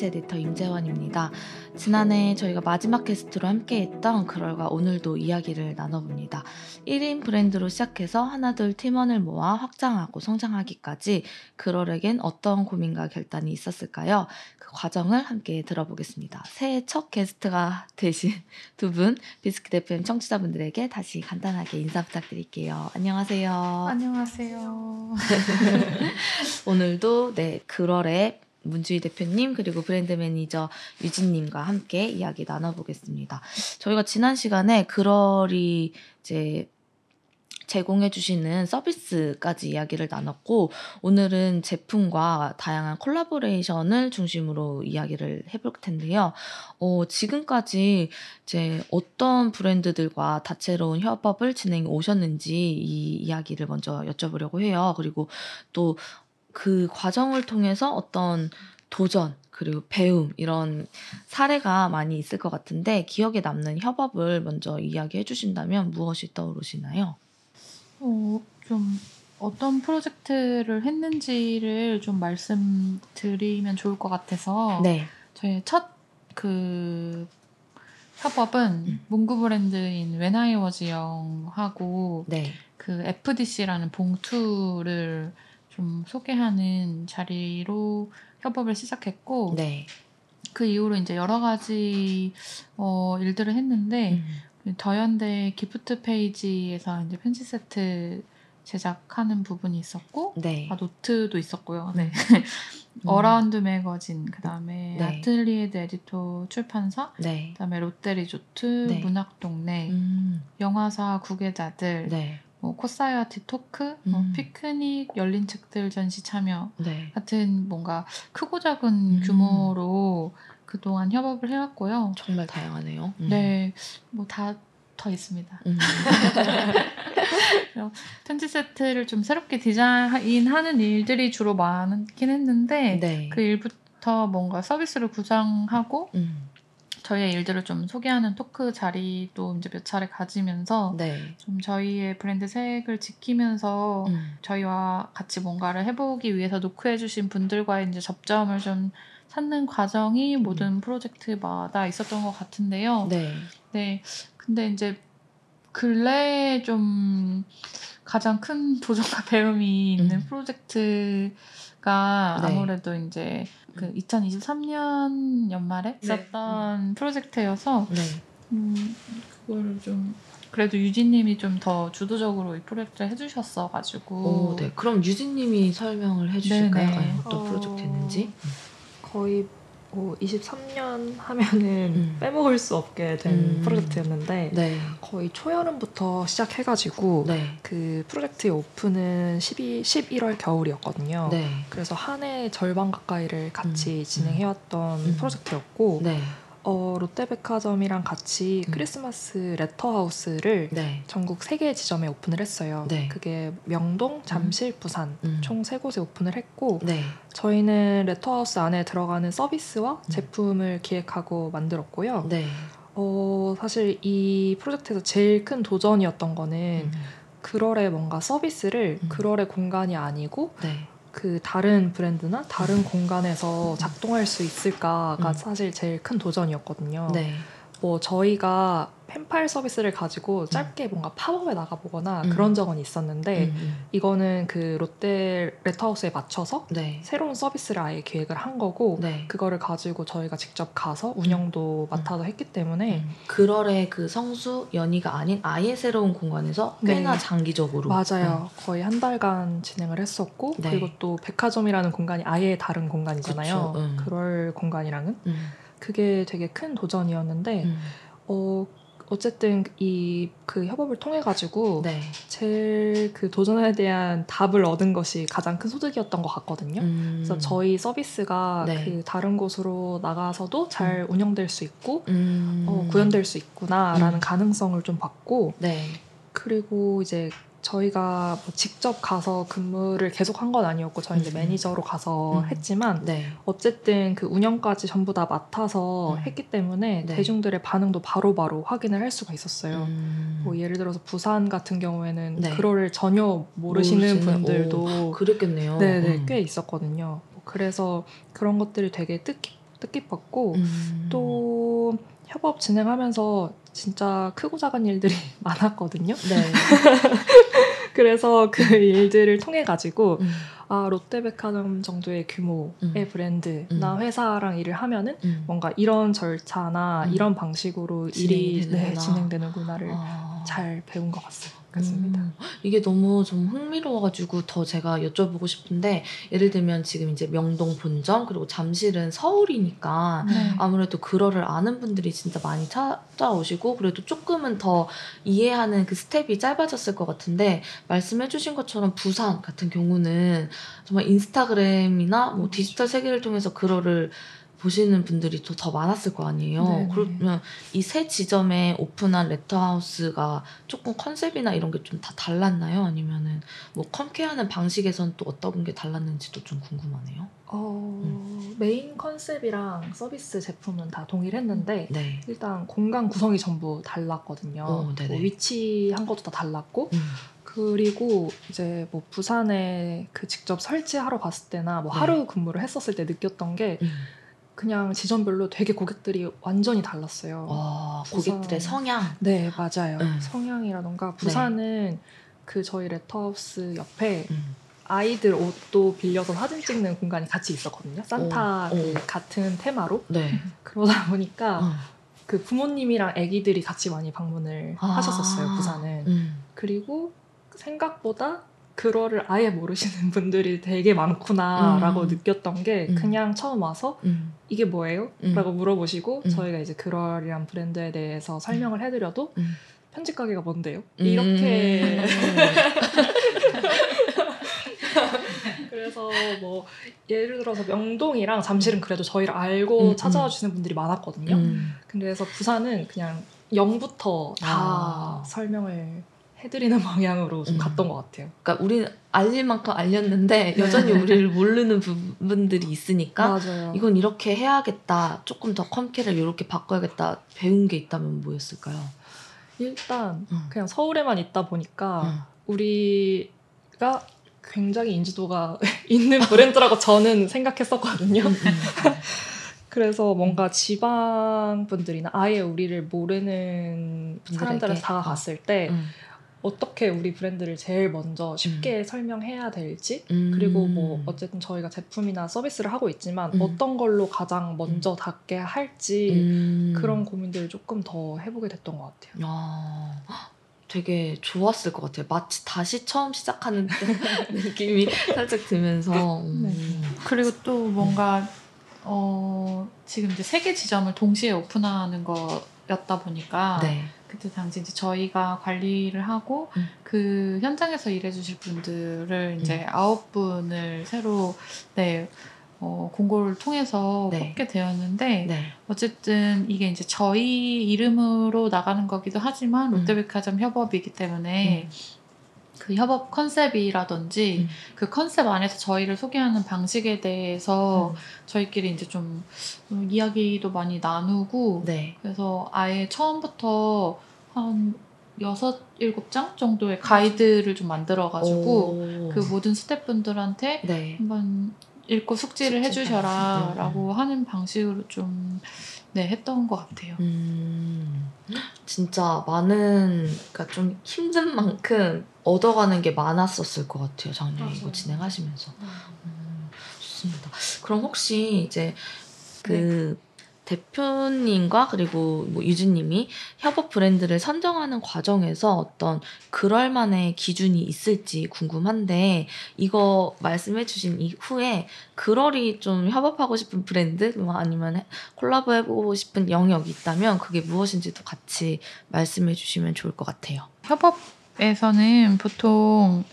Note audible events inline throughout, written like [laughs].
콘텐츠 에디터 임재환입니다. 지난해 저희가 마지막 게스트로 함께했던 그럴과 오늘도 이야기를 나눠봅니다. 1인 브랜드로 시작해서 하나둘 팀원을 모아 확장하고 성장하기까지 그럴에겐 어떤 고민과 결단이 있었을까요? 그 과정을 함께 들어보겠습니다. 새해 첫 게스트가 되신 두 분 비스킷 FM 청취자분들에게 다시 간단하게 인사 부탁드릴게요. 안녕하세요. 안녕하세요. [laughs] 오늘도 네 글월의 문주희 대표님 그리고 브랜드 매니저 유진님과 함께 이야기 나눠보겠습니다. 저희가 지난 시간에 글월이 이제 제공해 주시는 서비스까지 이야기를 나눴고 오늘은 제품과 다양한 콜라보레이션을 중심으로 이야기를 해볼 텐데요. 어, 지금까지 이제 어떤 브랜드들과 다채로운 협업을 진행해 오셨는지 이 이야기를 먼저 여쭤보려고 해요. 그리고 또 그 과정을 통해서 어떤 도전 그리고 배움 이런 사례가 많이 있을 것 같은데 기억에 남는 협업을 먼저 이야기해 주신다면 무엇이 떠오르시나요? 어, 좀 어떤 프로젝트를 했는지를 좀 말씀드리면 좋을 것 같아서 네. 저희 첫그 협업은 음. 문구 브랜드인 웬아이워즈 영하고 네. 그 FDC라는 봉투를 좀 소개하는 자리로 협업을 시작했고 네. 그 이후로 이제 여러 가지 어, 일들을 했는데 음. 더현대 기프트 페이지에서 이제 편지 세트 제작하는 부분이 있었고 네. 아, 노트도 있었고요. 네. 음. [laughs] 어라운드 매거진 그다음에 네. 아틀리에드 에디토 출판사 네. 그다음에 롯데리조트 네. 문학동네 음. 영화사 관계자들 네. 뭐 코사이어티 토크 뭐 음. 피크닉 열린 책들 전시 참여 네. 같은 뭔가 크고 작은 음. 규모로 그동안 협업을 해왔고요. 정말 다양하네요. 음. 네, 뭐 다 더 있습니다. 음. [laughs] 편지 세트를 좀 새롭게 디자인하는 일들이 주로 많긴 했는데 네. 그 일부터 뭔가 서비스를 구상하고 음. 저희의 일들을 좀 소개하는 토크 자리도 이제 몇 차례 가지면서 네. 좀 저희의 브랜드 색을 지키면서 음. 저희와 같이 뭔가를 해보기 위해서 노크해주신 분들과의 이제 접점을 좀 찾는 과정이 모든 프로젝트마다 있었던 것 같은데요. 음. 네. 네. 근데 이제 근래에 좀 가장 큰 [laughs] 도전과 배움이 있는 음. 프로젝트 가 네. 아무래도 이제 그 2023년 연말에 있었던 프로젝트여서 네. 음, 그거를 좀 그래도 유진님이 좀 더 주도적으로 이 프로젝트를 해주셨어가지고 오, 네. 그럼 유진님이 설명을 해주실까요? 어떤 어, 프로젝트였는지? 거의 뭐 23년 하면은 음. 빼먹을 수 없게 된 음. 프로젝트였는데 네. 거의 초여름부터 시작해가지고 네. 그 프로젝트의 오픈은 12, 11월 겨울이었거든요. 네. 그래서 한 해 절반 가까이를 같이 음. 진행해왔던 음. 프로젝트였고 네. 어, 롯데백화점이랑 같이 음. 크리스마스 레터하우스를 네. 전국 세개 지점에 오픈을 했어요. 네. 그게 명동, 잠실, 부산 음. 총세 곳에 오픈을 했고 네. 저희는 레터하우스 안에 들어가는 서비스와 음. 제품을 기획하고 만들었고요. 네. 어, 사실 이 프로젝트에서 제일 큰 도전이었던 거는 음. 그럴의 뭔가 서비스를 음. 그럴의 공간이 아니고 네. 그 다른 브랜드나 다른 공간에서 작동할 수 있을까가 음. 사실 제일 큰 도전이었거든요. 네. 뭐 저희가 펜팔 서비스를 가지고 짧게 뭔가 팝업에 나가보거나 음. 그런 적은 있었는데 음, 음. 이거는 그 롯데 레터하우스에 맞춰서 네. 새로운 서비스를 아예 기획을 한 거고 네. 그거를 가지고 저희가 직접 가서 운영도 맡아서 했기 때문에 음. 그럴의 그 성수 연희가 아닌 아예 새로운 공간에서 꽤나 네. 장기적으로 맞아요. 거의 한 달간 진행을 했었고 네. 그리고 또 백화점이라는 공간이 아예 다른 공간이잖아요. 음. 그럴 공간이랑은 음. 그게 되게 큰 도전이었는데 음. 어 어쨌든 이 그 협업을 통해 가지고 네. 제일 그 도전에 대한 답을 얻은 것이 가장 큰 소득이었던 것 같거든요. 음. 그래서 저희 서비스가 네. 그 다른 곳으로 나가서도 잘 운영될 수 있고 음. 어, 구현될 수 있구나라는 음. 가능성을 좀 봤고 네. 그리고 이제 저희가 뭐 직접 가서 근무를 계속 한 건 아니었고 저희 이제 음. 매니저로 가서 음. 했지만 네. 어쨌든 그 운영까지 전부 다 맡아서 음. 했기 때문에 네. 대중들의 반응도 바로바로 확인을 할 수가 있었어요. 음. 뭐 예를 들어서 부산 같은 경우에는 네. 그거를 전혀 모르시는 모르시는- 분들도 그랬겠네요. 네네 음. 꽤 있었거든요. 뭐 그래서 그런 것들이 되게 뜻깊, 뜻깊었고 음. 또 협업 진행하면서 진짜 크고 작은 일들이 [laughs] 많았거든요. 네. [laughs] 그래서 그 일들을 통해 가지고 음. 아 롯데백화점 정도의 규모의 음. 브랜드나 음. 회사랑 일을 하면은 음. 뭔가 이런 절차나 음. 이런 방식으로 일이 진행되는구나. 네, 진행되는구나를 아. 잘 배운 것 같습니다. 음, 이게 너무 좀 흥미로워가지고 더 제가 여쭤보고 싶은데 예를 들면 지금 이제 명동 본점 그리고 잠실은 서울이니까 네. 아무래도 그거를 아는 분들이 진짜 많이 찾아오시고 그래도 조금은 더 이해하는 그 스텝이 짧아졌을 것 같은데 말씀해주신 것처럼 부산 같은 경우는 정말 인스타그램이나 뭐 디지털 세계를 통해서 그거를 보시는 분들이 더, 더 많았을 거 아니에요. 네네. 그러면 이 새 지점에 오픈한 레터하우스가 조금 컨셉이나 이런 게 좀 다 달랐나요? 아니면은 뭐 컴케어하는 방식에선 또 어떤 게 달랐는지도 좀 궁금하네요. 어, 메인 컨셉이랑 서비스 제품은 다 동일했는데 네. 일단 공간 구성이 전부 달랐거든요. 어. 뭐 위치한 것도 다 달랐고 음. 그리고 이제 뭐 부산에 그 직접 설치하러 갔을 때나 뭐 네. 하루 근무를 했었을 때 느꼈던 게 음. 그냥 지점별로 되게 고객들이 완전히 달랐어요. 와, 부산. 고객들의 성향. 네, 맞아요. 음. 성향이라던가 부산은 그 저희 레터하우스 옆에 음. 아이들 옷도 빌려서 사진 찍는 공간이 같이 있었거든요. 산타 오, 그 오. 같은 테마로. 네. [laughs] 그러다 보니까 어. 그 부모님이랑 아기들이 같이 많이 방문을 아. 하셨었어요, 부산은. 음. 그리고 생각보다 그거를 아예 모르시는 [laughs] 분들이 되게 많구나라고 음. 느꼈던 게 음. 그냥 처음 와서 음. 이게 뭐예요? 음. 라고 물어보시고 음. 저희가 이제 그럴이란 브랜드에 대해서 설명을 해드려도 음. 편집 가게가 뭔데요? 음. 이렇게 [laughs] 그래서 뭐 예를 들어서 명동이랑 잠실은 그래도 저희를 알고 음, 찾아와 음. 주시는 분들이 많았거든요. 음. 그래서 부산은 그냥 0부터 다 아. 설명을 해드리는 [laughs] 방향으로 좀 음. 갔던 것 같아요. 그러니까 우리는 알릴 만큼 알렸는데 여전히 우리를 모르는 부분들이 있으니까 맞아요. 이건 이렇게 해야겠다. 조금 더 컴캐를 이렇게 바꿔야겠다. 배운 게 있다면 뭐였을까요? 일단 음. 그냥 서울에만 있다 보니까 음. 우리가 굉장히 인지도가 [laughs] 있는 브랜드라고 저는 생각했었거든요. 음, 음. [laughs] 그래서 뭔가 지방 분들이나 아예 우리를 모르는? 사람들한테 다가갔을 때 음. 어떻게 우리 브랜드를 제일 먼저 쉽게 설명해야 될지 음. 그리고 뭐 어쨌든 저희가 제품이나 서비스를 하고 있지만 음. 어떤 걸로 가장 먼저 닿게 할지 음. 그런 고민들을 조금 더 해보게 됐던 것 같아요. 아, 되게 좋았을 것 같아요. 마치 다시 처음 시작하는 [laughs] 느낌이 살짝 들면서. 음. 네. 그리고 또 뭔가 어, 지금 이제 세 개 지점을 동시에 오픈하는 거 였다 보니까 네. 그때 당시 이제 저희가 관리를 하고 음. 그 현장에서 일해주실 분들을 이제 아홉 분을 새로 네 어, 공고를 통해서 네. 뽑게 되었는데 네. 어쨌든 이게 이제 저희 이름으로 나가는 거기도 하지만 음. 롯데백화점 협업이기 때문에 그 협업 컨셉이라든지 음. 그 컨셉 안에서 저희를 소개하는 방식에 대해서 음. 저희끼리 이제 좀 음, 이야기도 많이 나누고 네. 그래서 아예 처음부터 한 여섯 일곱 장 정도의 가이드를 좀 만들어가지고 오. 그 모든 스태프분들한테 네. 한번 읽고 숙지를 해주셔라 음. 라고 하는 방식으로 좀 네, 했던 것 같아요. 음, 진짜 많은, 그러니까 좀 힘든 만큼 얻어가는 게 많았었을 것 같아요, 작년에 이거 맞아요. 진행하시면서. 음, 좋습니다. 그럼 혹시 이제 그 대표님과 그리고 뭐 유진님이 협업 브랜드를 선정하는 과정에서 어떤 그럴 만의 기준이 있을지 궁금한데 이거 말씀해주신 이후에 그럴이 좀 협업하고 싶은 브랜드 뭐 아니면 콜라보해보고 싶은 영역이 있다면 그게 무엇인지도 같이 말씀해주시면 좋을 것 같아요. 협업 에서는 보통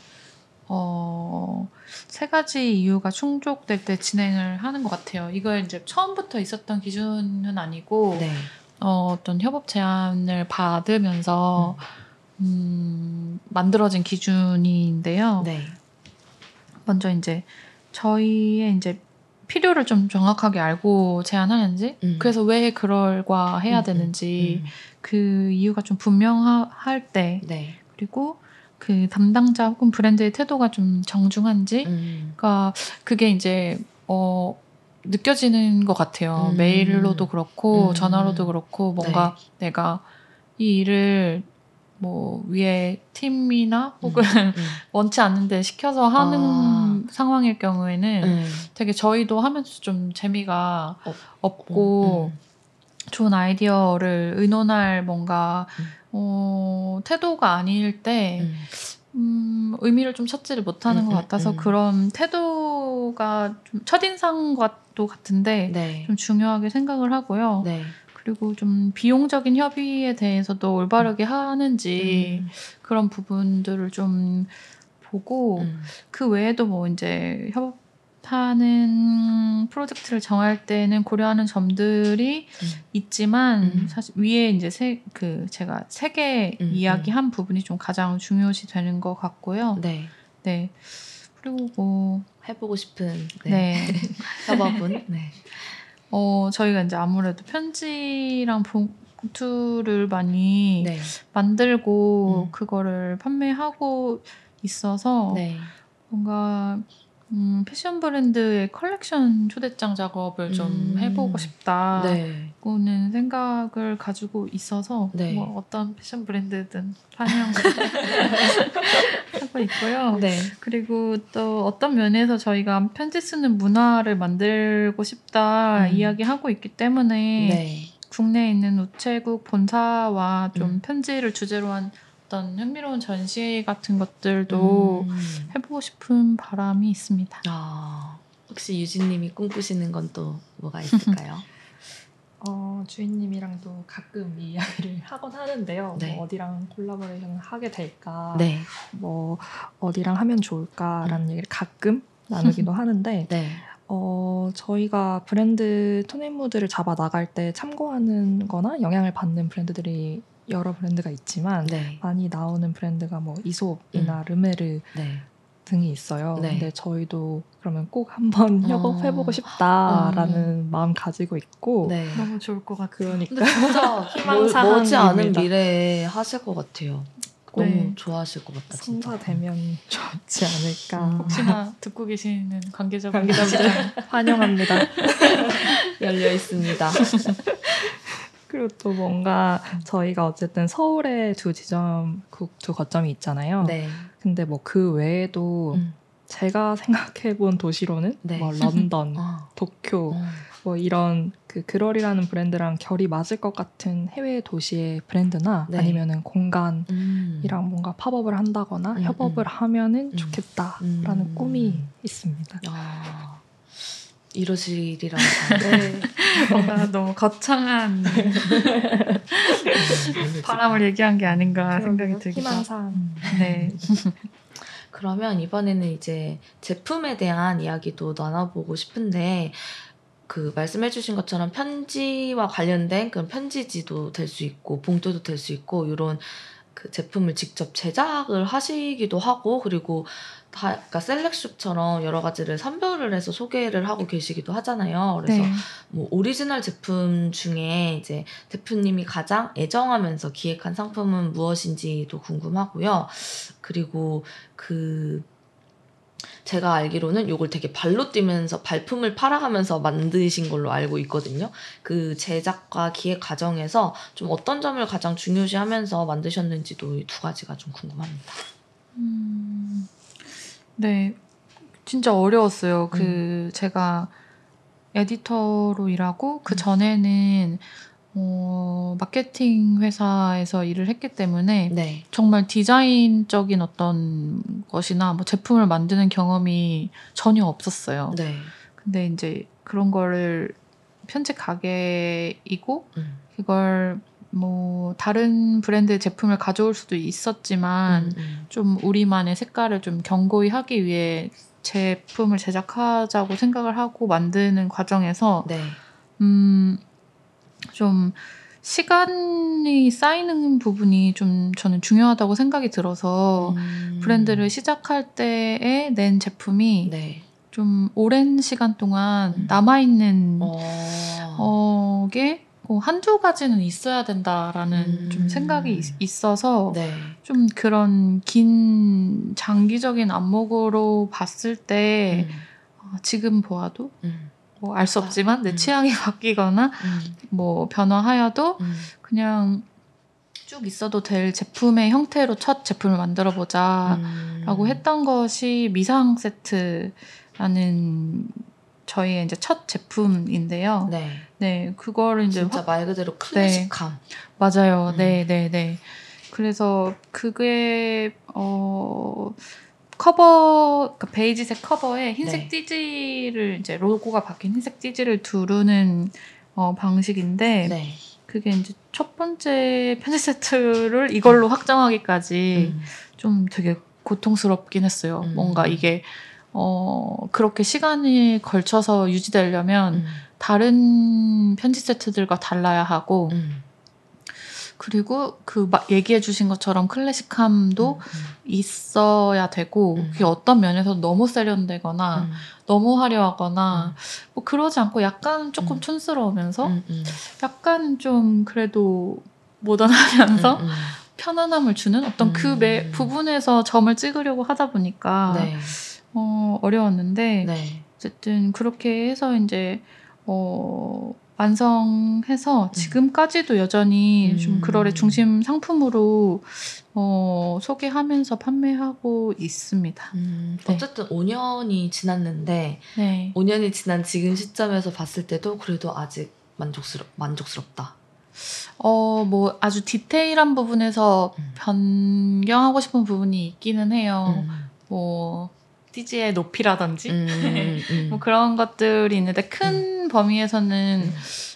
어, 세 가지 이유가 충족될 때 진행을 하는 것 같아요. 이걸 이제 처음부터 있었던 기준은 아니고 네. 어, 어떤 협업 제안을 받으면서 음, 만들어진 기준인데요. 네. 먼저 이제 저희의 이제 필요를 좀 정확하게 알고 제안하는지, 음. 그래서 왜 그럴과 해야 음, 되는지 음, 그 이유가 좀 분명할 때, 음. 네. 그리고 그 담당자 혹은 브랜드의 태도가 좀 정중한지, 음. 그러니까 그게 이제 어 느껴지는 것 같아요. 음. 메일로도 그렇고 음. 전화로도 그렇고 뭔가 내가 이 일을 뭐 위에 팀이나 혹은 음. [laughs] 원치 않는데 시켜서 하는 아. 상황일 경우에는 음. 되게 저희도 하면서 좀 재미가 없- 없고 음. 좋은 아이디어를 의논할 뭔가 음. 어, 태도가 아닐 때 음. 음, 의미를 좀 찾지를 못하는 음, 것 음, 같아서 음. 그런 태도가 좀 첫인상과도 같은데 네. 좀 중요하게 생각을 하고요. 네. 그리고 좀 비용적인 협의에 대해서도 올바르게 하는지 음. 그런 부분들을 좀 보고 음. 그 외에도 뭐 이제 협업 하는 프로젝트를 정할 때는 고려하는 점들이 음. 있지만 음. 사실 위에 이제 세, 그 제가 세개 음, 이야기한 부분이 좀 가장 중요시 되는 것 같고요. 네. 네. 그리고 뭐 해보고 싶은 네. 네. [laughs] 협업은 네. 어, 저희가 이제 아무래도 편지랑 봉투를 많이 네. 만들고 음. 그거를 판매하고 있어서 네. 뭔가 음, 패션 브랜드의 컬렉션 초대장 작업을 좀 음. 해보고 싶다고는 네. 생각을 가지고 있어서 네. 뭐 어떤 패션 브랜드든 환영 [laughs] 하고 있고요. 네. 그리고 또 어떤 면에서 저희가 편지 쓰는 문화를 만들고 싶다 음. 이야기하고 있기 때문에 네. 국내에 있는 우체국 본사와 좀 음. 편지를 주제로 한 어떤 흥미로운 전시 같은 것들도 음. 해보고 싶은 바람이 있습니다. 아, 혹시 유진님이 꿈꾸시는 건 또 뭐가 있을까요? [laughs] 어, 주인님이랑도 가끔 이 이야기를 [laughs] 하곤 하는데요. 네. 뭐 어디랑 콜라보레이션을 하게 될까, 네. 뭐 어디랑 하면 좋을까라는 얘기를 가끔 나누기도 [laughs] 하는데 네. 어, 저희가 브랜드 토네무드를 잡아 나갈 때 참고하는 거나 영향을 받는 브랜드들이 여러 브랜드가 있지만 네. 많이 나오는 브랜드가 뭐 이솝이나 르메르 네. 등이 있어요. 네. 근데 저희도 그러면 꼭 한번 어. 협업해보고 싶다라는 마음 가지고 있고 네. 너무 좋을 것 같아요. 그러니까 진짜. [laughs] 머지 않은 미래에 하실 것 같아요. 너무 네. 좋아하실 것 같다 진짜. 성사되면 좋지 않을까 음. 혹시나 듣고 계시는 관계자분 관계자분들 [laughs] 환영합니다. [laughs] 열려 있습니다. 그리고 또 뭔가 저희가 어쨌든 서울에 두 지점, 그두 거점이 있잖아요. 네. 근데 뭐 그 외에도 음. 제가 생각해본 도시로는 네. 뭐 런던, [laughs] 어. 도쿄 어. 뭐 이런 그 그럴이라는 브랜드랑 결이 맞을 것 같은 해외 도시의 브랜드나 네. 아니면은 공간이랑 음. 뭔가 팝업을 한다거나 음, 협업을 음. 하면은 음. 좋겠다라는 음. 꿈이 있습니다. 아, 이러시리라고. 네. 뭔가 너무 거창한 음, 바람을 얘기한 게 아닌가 생각이 들기도 하고. 희망사항. 네. 그러면 이번에는 이제 제품에 대한 이야기도 나눠보고 싶은데 그 말씀해주신 것처럼 편지와 관련된 그런 편지지도 될 수 있고 봉투도 될 수 있고 이런 그 제품을 직접 제작을 하시기도 하고 그리고 다 그러니까 셀렉숍처럼 여러 가지를 선별을 해서 소개를 하고 계시기도 하잖아요. 그래서 네. 뭐 오리지널 제품 중에 이제 대표님이 가장 애정하면서 기획한 상품은 무엇인지도 궁금하고요. 그리고 그 제가 알기로는 이걸 되게 발로 뛰면서 발품을 팔아가면서 만드신 걸로 알고 있거든요. 그 제작과 기획 과정에서 좀 어떤 점을 가장 중요시하면서 만드셨는지도 이두 가지가 좀 궁금합니다. 음, 네. 진짜 어려웠어요. 그 제가 에디터로 일하고 그 음. 전에는 어, 마케팅 회사에서 일을 했기 때문에 네. 정말 디자인적인 어떤 것이나 뭐 제품을 만드는 경험이 전혀 없었어요. 네. 근데 이제 그런 거를 편집 가게이고 음. 그걸 뭐 다른 브랜드의 제품을 가져올 수도 있었지만 음, 음. 좀 우리만의 색깔을 좀 견고히 하기 위해 제품을 제작하자고 생각을 하고 만드는 과정에서 네. 음, 좀 시간이 쌓이는 부분이 좀 저는 중요하다고 생각이 들어서 음. 브랜드를 시작할 때에 낸 제품이 네. 좀 오랜 시간 동안 음. 남아 있는 어. 어, 게 어, 한두 가지는 있어야 된다라는 음. 좀 생각이 있- 있어서 네. 좀 그런 긴 장기적인 안목으로 봤을 때 음. 어, 지금 보아도 음. 뭐알수 아, 없지만 내 음. 취향이 [laughs] 바뀌거나 음, 뭐 변화하여도 음. 그냥 쭉 있어도 될 제품의 형태로 첫 제품을 만들어 보자라고 음. 했던 것이 미상 세트라는 저희의 이제 첫 제품인데요. 네. 네, 그거를 이제 진짜 확- 말 그대로 클래식함. 맞아요. 음. 네, 네, 네. 그래서 그게 어 커버 그러니까 베이지색 커버에 흰색 네. 띠지를 이제 로고가 박힌 흰색 띠지를 두르는 어, 방식인데 네. 그게 이제 첫 번째 편지 세트를 이걸로 확정하기까지 음. 좀 되게 고통스럽긴 했어요. 음. 뭔가 이게 어 그렇게 시간이 걸쳐서 유지되려면 음. 다른 편지 세트들과 달라야 하고 음. 그리고 그 막 얘기해 주신 것처럼 클래식함도 음. 있어야 되고 음. 그게 어떤 면에서 너무 세련되거나 음. 너무 화려하거나 뭐 그러지 않고 약간 조금 음. 촌스러우면서 음. 음. 약간 좀 그래도 모던하면서 음. 음. 편안함을 주는 어떤 그 매, 음. 부분에서 점을 찍으려고 하다 보니까 네. 어, 어려웠는데 네. 어쨌든 그렇게 해서 이제 어, 완성해서 지금까지도 여전히 음. 좀 그럴의 중심 상품으로 어, 소개하면서 판매하고 있습니다. 음, 네. 어쨌든 5년이 지났는데 네. 5년이 지난 지금 시점에서 봤을 때도 그래도 아직 만족스럽 만족스럽다. 어, 뭐 아주 디테일한 부분에서 음. 변경하고 싶은 부분이 있기는 해요. 음. 뭐 띠지의 높이라든지 음, 음, [laughs] 음. 뭐 그런 것들이 있는데 큰 범위에서는 음.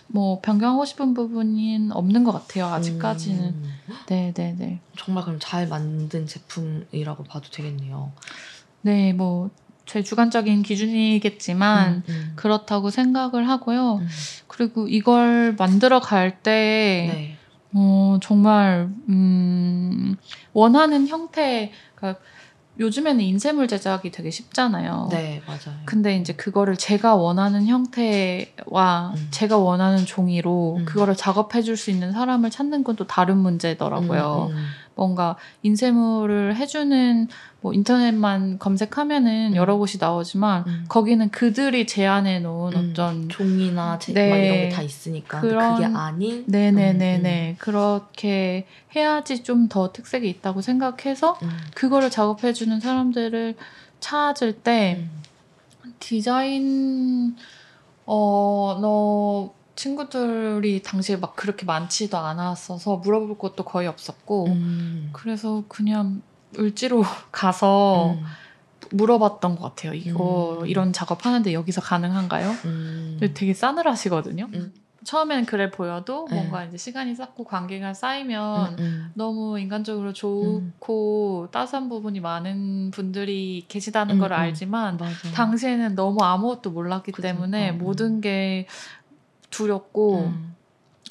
뭐 변경하고 싶은 부분은 없는 것 같아요. 아직까지는. 음. 네, 네, 네. 정말 그럼 잘 만든 제품이라고 봐도 되겠네요. 네, 뭐 제 주관적인 기준이겠지만 음, 음. 그렇다고 생각을 하고요. 음. 그리고 이걸 만들어 갈때 네. 어, 정말 음, 원하는 형태 그러니까 요즘에는 인쇄물 제작이 되게 쉽잖아요. 네, 맞아요. 근데 이제 그거를 제가 원하는 형태와 음. 제가 원하는 종이로 음. 그거를 작업해 줄 수 있는 사람을 찾는 건 또 다른 문제더라고요. 음, 음. 뭔가 인쇄물을 해주는 뭐 인터넷만 검색하면은 음. 여러 곳이 나오지만 음. 거기는 그들이 제안해 놓은 음, 어떤 종이나 제, 네. 막 이런 게 다 있으니까 그런- 그게 아닌 네네네네 그렇게 해야지 좀 더 특색이 있다고 생각해서 음, 음, 그거를 작업해 주는 사람들을 찾을 때 음. 디자인 어 너 친구들이 당시에 막 그렇게 많지도 않았어서 물어볼 것도 거의 없었고 음. 그래서 그냥 을지로 [laughs] 가서 음. 물어봤던 것 같아요. 이거 음. 이런 작업 하는데 여기서 가능한가요? 음. 근데 되게 싸늘하시거든요. 음. 처음엔 그래 보여도 네. 뭔가 이제 시간이 쌓고 관계가 쌓이면 음, 음. 너무 인간적으로 좋고 따스한 부분이 많은 분들이 계시다는 음, 걸 음. 알지만 맞아. 당시에는 너무 아무것도 몰랐기 그러니까, 때문에 음. 모든 게 두렵고 음.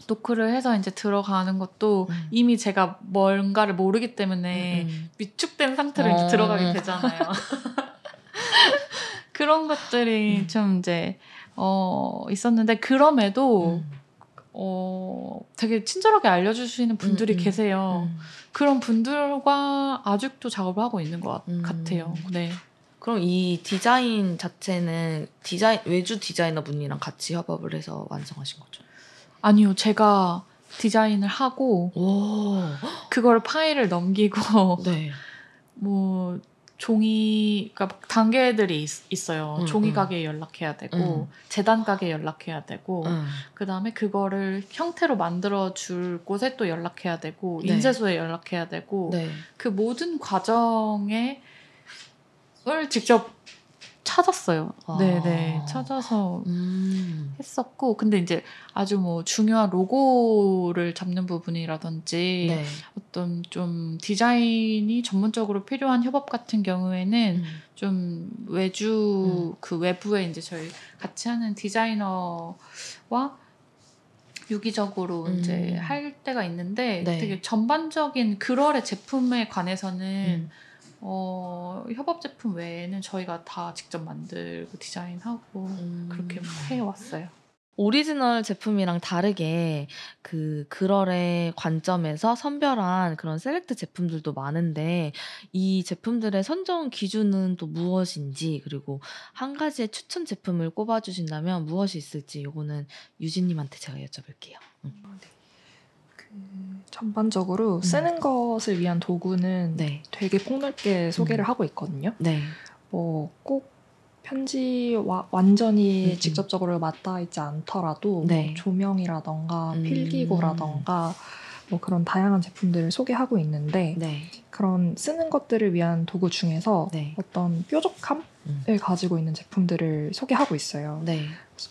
노크를 해서 이제 들어가는 것도 음. 이미 제가 뭔가를 모르기 때문에 음, 음. 위축된 상태로 이제 어. 들어가게 되잖아요. [laughs] 그런 것들이 음. 좀 이제 어 있었는데 그럼에도 음. 어 되게 친절하게 알려주시는 분들이. 계세요. 음. 그런 분들과 아직도 작업을 하고 있는 것. 같아요. 네. 그럼 이 디자인 자체는 디자인 외주 디자이너 분이랑 같이 협업을 해서 완성하신 거죠? 아니요, 제가 디자인을 하고 오, 그걸 파일을 넘기고 [laughs] 네. 뭐 종이 그러니까 막 단계들이 있, 어요 음, 종이 음. 가게에 연락해야 되고 음. 재단 가게에 연락해야 되고 음. 그다음에 그거를 형태로 만들어 줄 곳에 또 연락해야 되고 네. 인쇄소에 연락해야 되고 네. 그 모든 과정에 을 직접 찾았어요. 아. 네네 찾아서 음. 했었고 근데 이제 아주 뭐 중요한 로고를 잡는 부분이라든지 네. 어떤 좀 디자인이 전문적으로 필요한 협업 같은 경우에는 음. 좀 외주 음. 그 외부에 이제 저희 같이 하는 디자이너와 유기적으로 음. 이제 할 때가 있는데 네. 되게 전반적인 글월의 제품에 관해서는 음. 어, 협업 제품 외에는 저희가 다 직접 만들고 디자인하고 음. 그렇게 해왔어요. 오리지널 제품이랑 다르게 그 그럴의 관점에서 선별한 그런 셀렉트 제품들도 많은데 이 제품들의 선정 기준은 또 무엇인지 그리고 한 가지의 추천 제품을 꼽아 주신다면 무엇이 있을지 요거는 유진 님한테 제가 여쭤볼게요. 음. 그 전반적으로 쓰는 것을 위한 도구는 네. 되게 폭넓게 소개를 음. 하고 있거든요. 네. 뭐꼭 편지 와, 완전히 음, 음. 직접적으로 맞닿아 있지 않더라도 네. 뭐 조명이라던가 음. 필기구라던가 뭐 그런 다양한 제품들을 소개하고 있는데 네. 그런 쓰는 것들을 위한 도구 중에서 네. 어떤 뾰족함을 음. 가지고 있는 제품들을 소개하고 있어요. 네.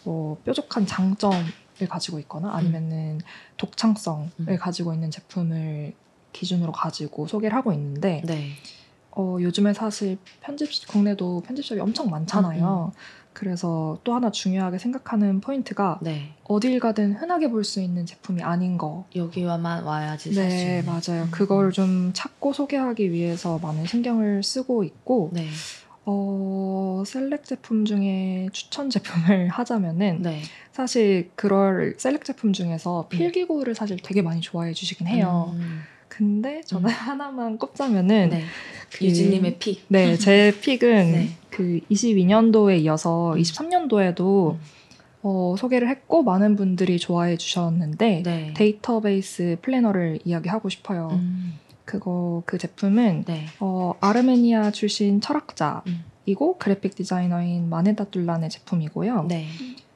뭐 뾰족한 장점을 가지고 있거나 아니면은 독창성을 음. 가지고 있는 제품을 기준으로 가지고 소개를 하고 있는데 네. 어, 요즘에 사실 편집 국내도 편집샵이 엄청 많잖아요. 음, 그래서 또 하나 중요하게 생각하는 포인트가 네. 어딜 가든 흔하게 볼 수 있는 제품이 아닌 거. 여기와만 와야지 네. 맞아요. 음. 그걸 좀 찾고 소개하기 위해서 많은 신경을 쓰고 있고, 네. 어, select 제품 중에 추천 제품을 [laughs] 하자면은 네. 사실 글월 select 제품 중에서 필기구를 사실 되게 많이 좋아해 주시긴 해요. 음. 근데 저는 음. 하나만 꼽자면은 네. 그- 유진님의 pick. 네, 제 pick은 네. 그 22년도에 이어서 음. 23년도에도 음. 어, 소개를 했고 많은 분들이 좋아해 주셨는데 네. 데이터베이스 플래너를 이야기하고 싶어요. 음. 그거 그 제품은 네. 어, 아르메니아 출신 철학자이고 음. 그래픽 디자이너인 마네다 툴란의 제품이고요. 네.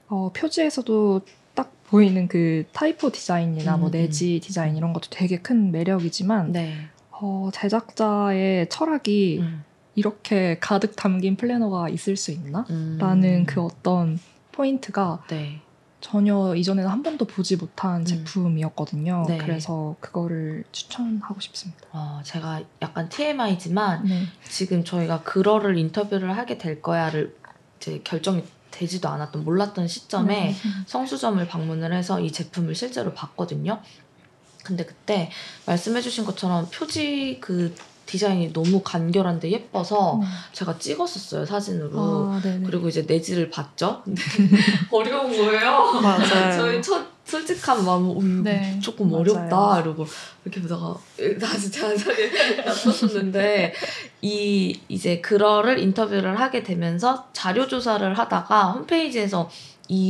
어, 표지에서도 딱 보이는 그 타이포 디자인이나 뭐 음, 내지 디자인 이런 것도 되게 큰 매력이지만 네. 어, 제작자의 철학이 음. 이렇게 가득 담긴 플래너가 있을 수 있나? 음. 라는 그 어떤 포인트가 네. 전혀 이전에는 한 번도 보지 못한 음. 제품이었거든요. 네. 그래서 그거를 추천하고 싶습니다. 어, 제가 약간 TMI지만 네. 지금 저희가 그러를 인터뷰를 하게 될 거야를 이제 결정이 되지도 않았던 몰랐던 시점에 네. 성수점을 방문을 해서 이 제품을 실제로 봤거든요. 근데 그때 말씀해주신 것처럼 표지 그 디자인이 너무 간결한데 예뻐서 제가 찍었었어요 사진으로. 아. 그리고 이제 내지를 봤죠. 근데 [laughs] [laughs] 어려운 거예요. 맞아요. [laughs] 저희 첫 솔직한 마음 음, 네. 조금 맞아요. 어렵다 이러고 이렇게 보다가 다시 잔소리 놨었는데 이 이제 그러를 인터뷰를 하게 되면서 자료 조사를 하다가 홈페이지에서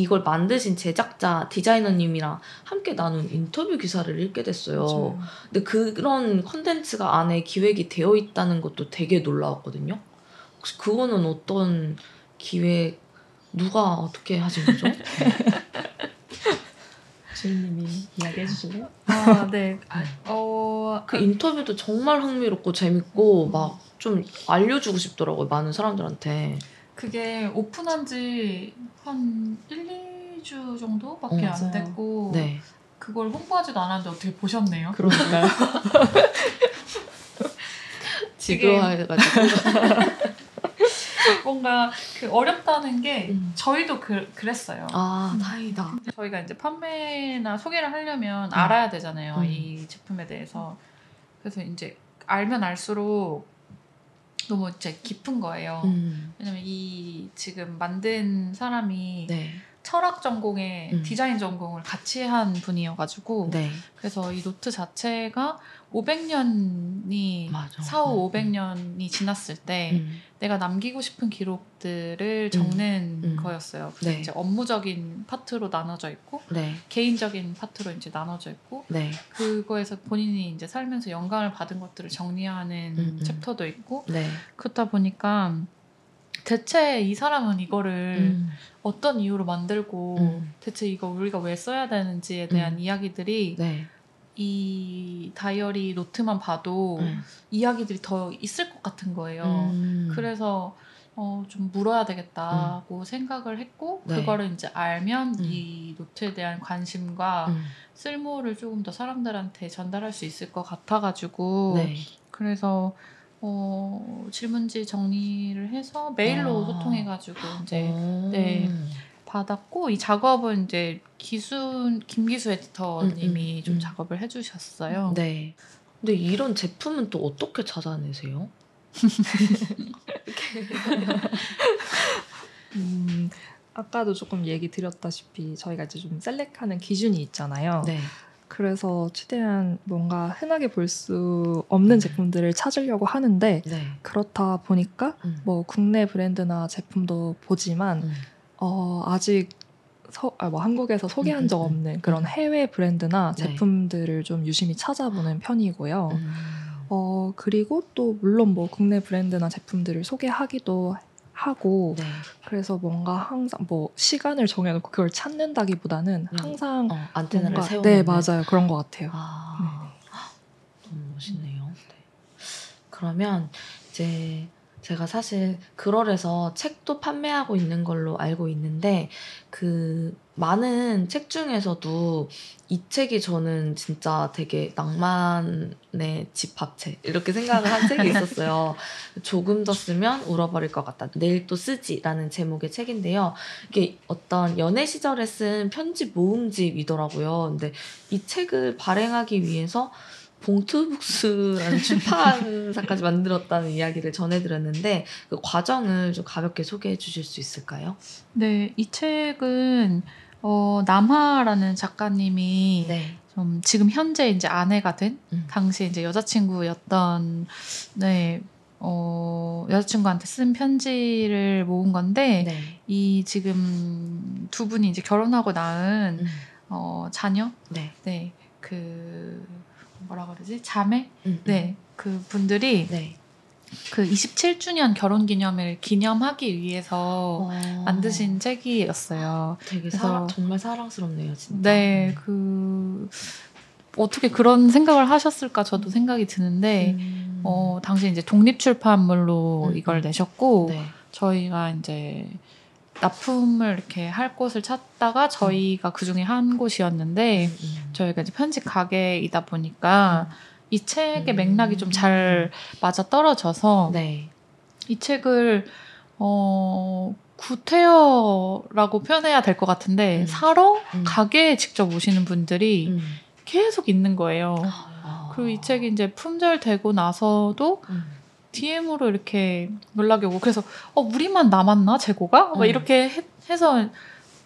이걸 만드신 제작자 디자이너님이랑 함께 나눈 인터뷰 기사를 읽게 됐어요. 맞아요. 근데 그런 컨텐츠가 안에 기획이 되어 있다는 것도 되게 놀라웠거든요. 혹시 그거는 어떤 기획 누가 어떻게 하신 거죠? [laughs] 주인님이 이야기해 주실래요? 아, 네. 어, 그 인터뷰도 정말 흥미롭고 재밌고 막 좀 알려주고 싶더라고요 많은 사람들한테. 그게 오픈한 지 한 1, 2주 정도밖에 어, 안. 됐고 네. 그걸 홍보하지도 않았는데 어떻게 보셨네요? 그러니까요. [laughs] 지루해가지고. [laughs] 뭔가 그 어렵다는 게 음. 저희도 그, 그랬어요. 아 다행이다. 저희가 이제 판매나 소개를 하려면 알아야 되잖아요. 음. 이 제품에 대해서. 그래서 이제 알면 알수록 너무 이제 깊은 거예요. 음. 왜냐면 이 지금 만든 사람이 네. 철학 전공에 음. 디자인 전공을 같이 한 분이어가지고 네. 그래서 이 노트 자체가 500년이 맞아. 사후 음, 500년이 지났을 때 음. 내가 남기고 싶은 기록들을 적는 음. 거였어요. 그래서 네. 이제 업무적인 파트로 나눠져 있고 네. 개인적인 파트로 이제 나눠져 있고 네. 그거에서 본인이 이제 살면서 영감을 받은 것들을 정리하는 음, 음. 챕터도 있고 네. 그렇다 보니까 대체 이 사람은 이거를 음. 어떤 이유로 만들고 음. 대체 이거 우리가 왜 써야 되는지에 대한 음. 이야기들이 네. 이 다이어리 노트만 봐도 음. 이야기들이 더 있을 것 같은 거예요. 음. 그래서 어, 좀 물어야 되겠다고 생각을 했고 네. 그거를 이제 알면 음. 이 노트에 대한 관심과 음. 쓸모를 조금 더 사람들한테 전달할 수 있을 것 같아가지고 네. 그래서 어, 질문지 정리를 해서 메일로 아. 소통해가지고 이제 오. 네. 받았고 이 작업은 이제 기순 김기수 에디터님이 음, 음, 좀 음. 작업을 해주셨어요. 네. 근데 이런 제품은 또 어떻게 찾아내세요? [laughs] 음, 아까도 조금 얘기 드렸다시피 저희가 이제 좀 셀렉하는 기준이 있잖아요. 네. 그래서 최대한 뭔가 흔하게 볼 수 없는 음. 제품들을 찾으려고 하는데 네. 그렇다 보니까 음. 뭐 국내 브랜드나 제품도 보지만 음. 어, 아직 서, 아, 뭐 한국에서 소개한 음, 적 음, 없는 그런 해외 브랜드나 네. 제품들을 좀 유심히 찾아보는 편이고요. 음. 어, 그리고 또 물론 뭐 국내 브랜드나 제품들을 소개하기도 하고 네. 그래서 뭔가 항상 뭐 시간을 정해놓고 그걸 찾는다기보다는 음. 항상 어, 안테나를 뭔가 세우는 네 맞아요 그런 것 같아요. 아, 너무 멋있네요. 네. 그러면 이제 제가 사실 그럴에서 책도 판매하고 있는 걸로 알고 있는데 그 많은 책 중에서도 이 책이 저는 진짜 되게 낭만의 집합책 이렇게 생각을 한 책이 있었어요. [laughs] 조금 더 쓰면 울어버릴 것 같다. 내일 또 쓰지라는 제목의 책인데요. 이게 어떤 연애 시절에 쓴 편지 모음집이더라고요. 근데 이 책을 발행하기 위해서 봉투북스라는 [laughs] 출판사까지 만들었다는 이야기를 전해드렸는데 그 과정을 좀 가볍게 소개해 주실 수 있을까요? 네, 이 책은 어, 남하라는 작가님이 네. 좀 지금 현재 이제 아내가 된 음. 당시 이제 여자친구였던 네. 어, 여자친구한테 쓴 편지를 모은 건데 네. 이 지금 두 분이 이제 결혼하고 낳은 음. 어, 자녀 네. 네. 그 뭐라 그러지? 자매? 음. 네. 그 분들이 네. 그 27주년 결혼 기념일 기념하기 위해서 어. 만드신 책이었어요. 되게 사랑, 정말 사랑스럽네요, 진짜. 네, 그 어떻게 그런 생각을 하셨을까 저도 생각이 드는데 음. 어 당시 이제 독립 출판물로 음. 이걸 내셨고 네. 저희가 이제 납품을 이렇게 할 곳을 찾다가 저희가 그 중에 한 곳이었는데 음, 음. 저희가 이제 편집 가게이다 보니까 이 책의 음. 맥락이 좀 잘 맞아 떨어져서 네. 이 책을 어 구태여라고 표현해야 될 것 같은데 음. 사러 음. 가게에 직접 오시는 분들이 음. 계속 있는 거예요. 아. 그리고 이 책이 이제 품절되고 나서도 음. DM으로 이렇게 연락이 오고 그래서 어 우리만 남았나 재고가? 막 음. 이렇게 해, 해서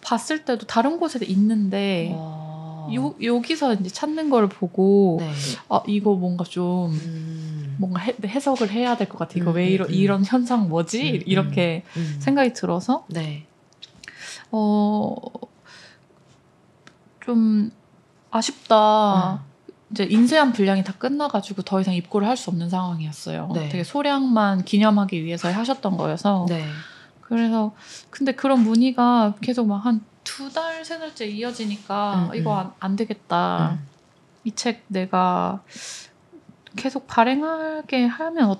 봤을 때도 다른 곳에 있는데 와. 요, 여기서 이제 찾는 걸 보고 네. 아 이거 뭔가 좀 음. 뭔가 해, 해석을 해야 될 것 같아. 이거 음, 왜 이런 음, 음. 이런 현상 뭐지? 음, 음. 이렇게 음. 생각이 들어서 네. 어좀 아쉽다. 음. 이제 인쇄한 분량이 다 끝나가지고 더 이상 입고를 할 수 없는 상황이었어요. 네. 되게 소량만 기념하기 위해서 하셨던 거여서 네. 그래서 근데 그런 문의가 계속 막 한 두 달, 세 달째 이어지니까 음, 이거 음. 안, 안 되겠다. 음. 이책 내가 계속 발행하게 하면 어,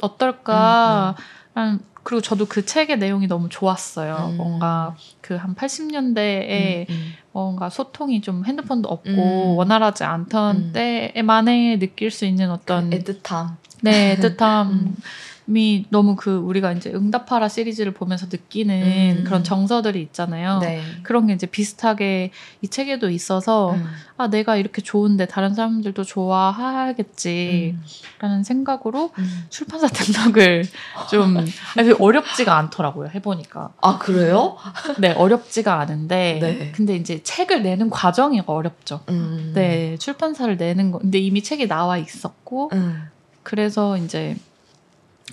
어떨까? 라는 그리고 저도 그 책의 내용이 너무 좋았어요. 음. 뭔가 그 한 80년대에 음, 음. 뭔가 소통이 좀 핸드폰도 없고 음. 원활하지 않던 음. 때만에 느낄 수 있는 어떤 그 애틋함. 네 애틋함 [laughs] 이 음. 너무 그 우리가 이제 응답하라 시리즈를 보면서 느끼는 음. 그런 정서들이 있잖아요. 네. 그런 게 이제 비슷하게 이 책에도 있어서 음. 아 내가 이렇게 좋은데 다른 사람들도 좋아하겠지라는 음. 생각으로 음. 출판사 등록을 좀 [laughs] 어렵지가 않더라고요 해보니까 아 그래요? 네 어렵지가 않은데 네. 근데 이제 책을 내는 과정이 어렵죠. 음. 네 출판사를 내는 거 근데 이미 책이 나와 있었고 음. 그래서 이제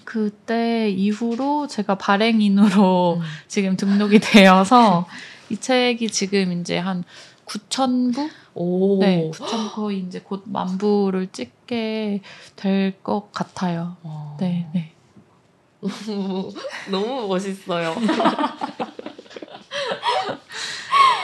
그때 이후로 제가 발행인으로 음. [laughs] 지금 등록이 되어서 이 책이 지금 이제 한 9천 부? 오. 네, 9천 거의 이제 곧 만 부를 찍게 될 것 같아요. 와. 네, 네. 너무 [laughs] 너무 멋있어요. [laughs]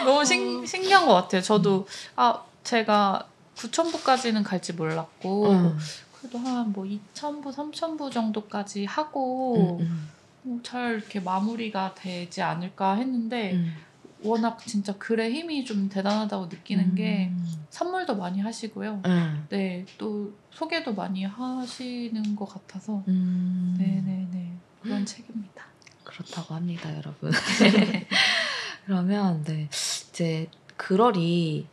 너무 신, 신기한 것 같아요. 저도 아 제가 9천 부까지는 갈지 몰랐고 음. 그래도 한 뭐 2천 부, 3천 부 정도까지 하고 음, 뭐잘 이렇게 마무리가 되지 않을까 했는데 음. 워낙 진짜 글의 힘이 좀 대단하다고 느끼는 게 음. 선물도 많이 하시고요. 음. 네, 또 소개도 많이 하시는 것 같아서 음. 네, 네, 네 그런 책입니다. 그렇다고 합니다, 여러분. [laughs] 그러면 네 이제 그럴이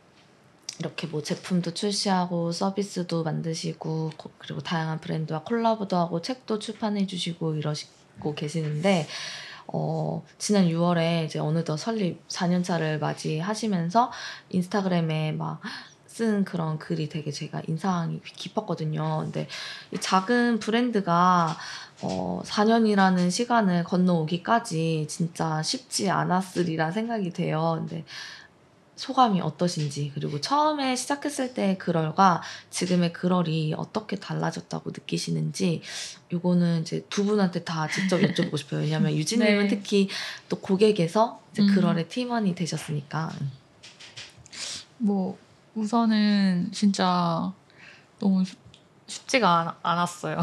이렇게 뭐 제품도 출시하고 서비스도 만드시고 고- 그리고 다양한 브랜드와 콜라보도 하고 책도 출판해 주시고 이러시고 계시는데 어, 지난 6월에 이제 어느덧 설립 4년차를 맞이하시면서 인스타그램에 막 쓴 그런 글이 되게 제가 인상이 깊었거든요. 근데 이 작은 브랜드가 어, 4년이라는 시간을 건너오기까지 진짜 쉽지 않았으리라 생각이 돼요. 근데 소감이 어떠신지 그리고 처음에 시작했을 때 그럴과 지금의 그럴이 어떻게 달라졌다고 느끼시는지 요거는 이제 두 분한테 다 직접 여쭤보고 싶어요. 왜냐하면 [laughs] 유진님은 네. 특히 또 고객에서 이제 음. 그럴의 팀원이 되셨으니까 뭐 우선은 진짜 너무 쉽- 쉽지가 않, 않았어요.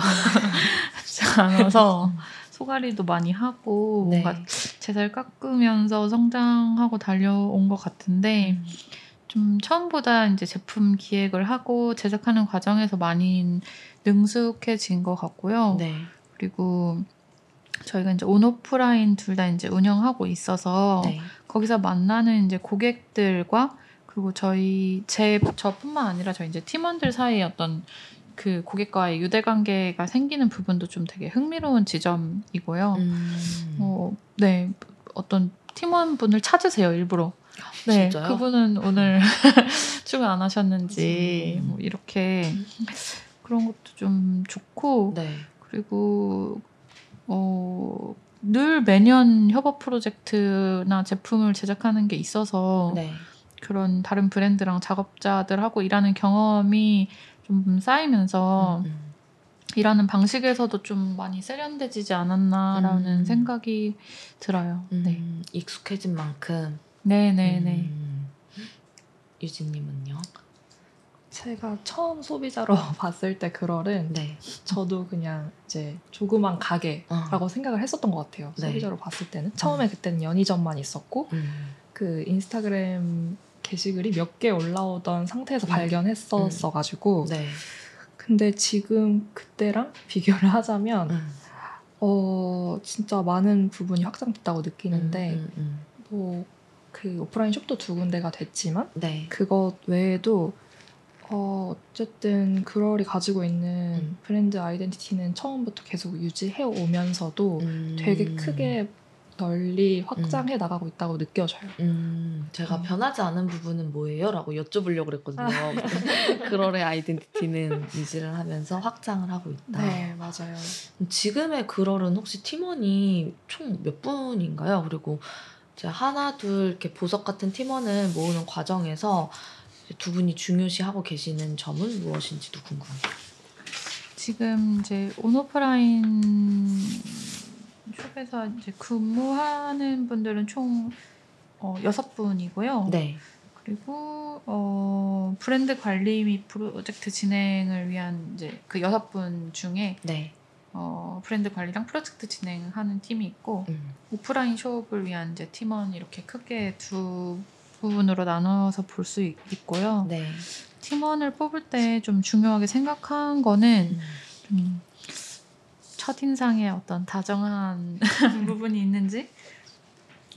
[laughs] 쉽지가 않아서 소가리도 많이 하고 네. 뭔가 제살 깎으면서 성장하고 달려온 것 같은데 좀 처음보다 이제 제품 기획을 하고 제작하는 과정에서 많이 능숙해진 것 같고요. 네. 그리고 저희가 이제 온오프라인 둘 다 이제 운영하고 있어서 네. 거기서 만나는 이제 고객들과 그리고 저희 제 저뿐만 아니라 저희 이제 팀원들 사이에 어떤 그 고객과의 유대 관계가 생기는 부분도 좀 되게 흥미로운 지점이고요. 음. 어, 네 어떤 팀원분을 찾으세요 일부러. 네, 아, 진짜요? 그분은 오늘 [laughs] 출근 안 하셨는지 음. 뭐 이렇게 그런 것도 좀 좋고 네. 그리고 어, 늘 매년 협업 프로젝트나 제품을 제작하는 게 있어서 네. 그런 다른 브랜드랑 작업자들하고 일하는 경험이 좀 쌓이면서 음, 음. 일하는 방식에서도 좀 많이 세련되지지 않았나라는 음. 생각이 들어요. 네, 음, 익숙해진 만큼 네, 네, 네. 음. 유진님은요? 제가 처음 소비자로 [laughs] 봤을 때 그럴은 네. 저도 그냥 이제 조그만 가게라고 어. 생각을 했었던 것 같아요. 네. 소비자로 봤을 때는 처음에 그때는 연희점만 있었고 음. 그 인스타그램 게시글이 몇 개 올라오던 상태에서 음. 발견했었어가지고 네. 근데 지금 그때랑 비교를 하자면 음. 어 진짜 많은 부분이 확장됐다고 느끼는데 음, 음, 뭐그 오프라인 숍도 두 군데가 됐지만 음. 네. 그것 외에도 어 어쨌든 그럴이 가지고 있는 음. 브랜드 아이덴티티는 처음부터 계속 유지해 오면서도 음. 되게 크게 널리 확장해 나가고 있다고 느껴져요. 음, 제가 음. 변하지 않은 부분은 뭐예요? 라고 여쭤보려고 그랬거든요. [laughs] 그럴의 아이덴티티는 유지를 하면서 확장을 하고 있다. 네, 맞아요. 지금의 그럴은 혹시 팀원이 총 몇 분인가요? 그리고 이제 하나, 둘 이렇게 보석 같은 팀원을 모으는 과정에서 이제 두 분이 중요시하고 계시는 점은 무엇인지도 궁금해요. 지금 이제 온오프라인 숍에서 이제 근무하는 분들은 총 어, 여섯 분이고요. 네. 그리고 어, 브랜드 관리 및 프로젝트 진행을 위한 이제 그 여섯 분 중에 네. 어, 브랜드 관리랑 프로젝트 진행하는 팀이 있고 음. 오프라인 숍을 위한 이제 팀원 이렇게 크게 두 부분으로 나눠서 볼 수 있고요. 네. 팀원을 뽑을 때 좀 중요하게 생각한 거는 음. 좀 첫인상에 어떤 다정한 [laughs] 부분이 있는지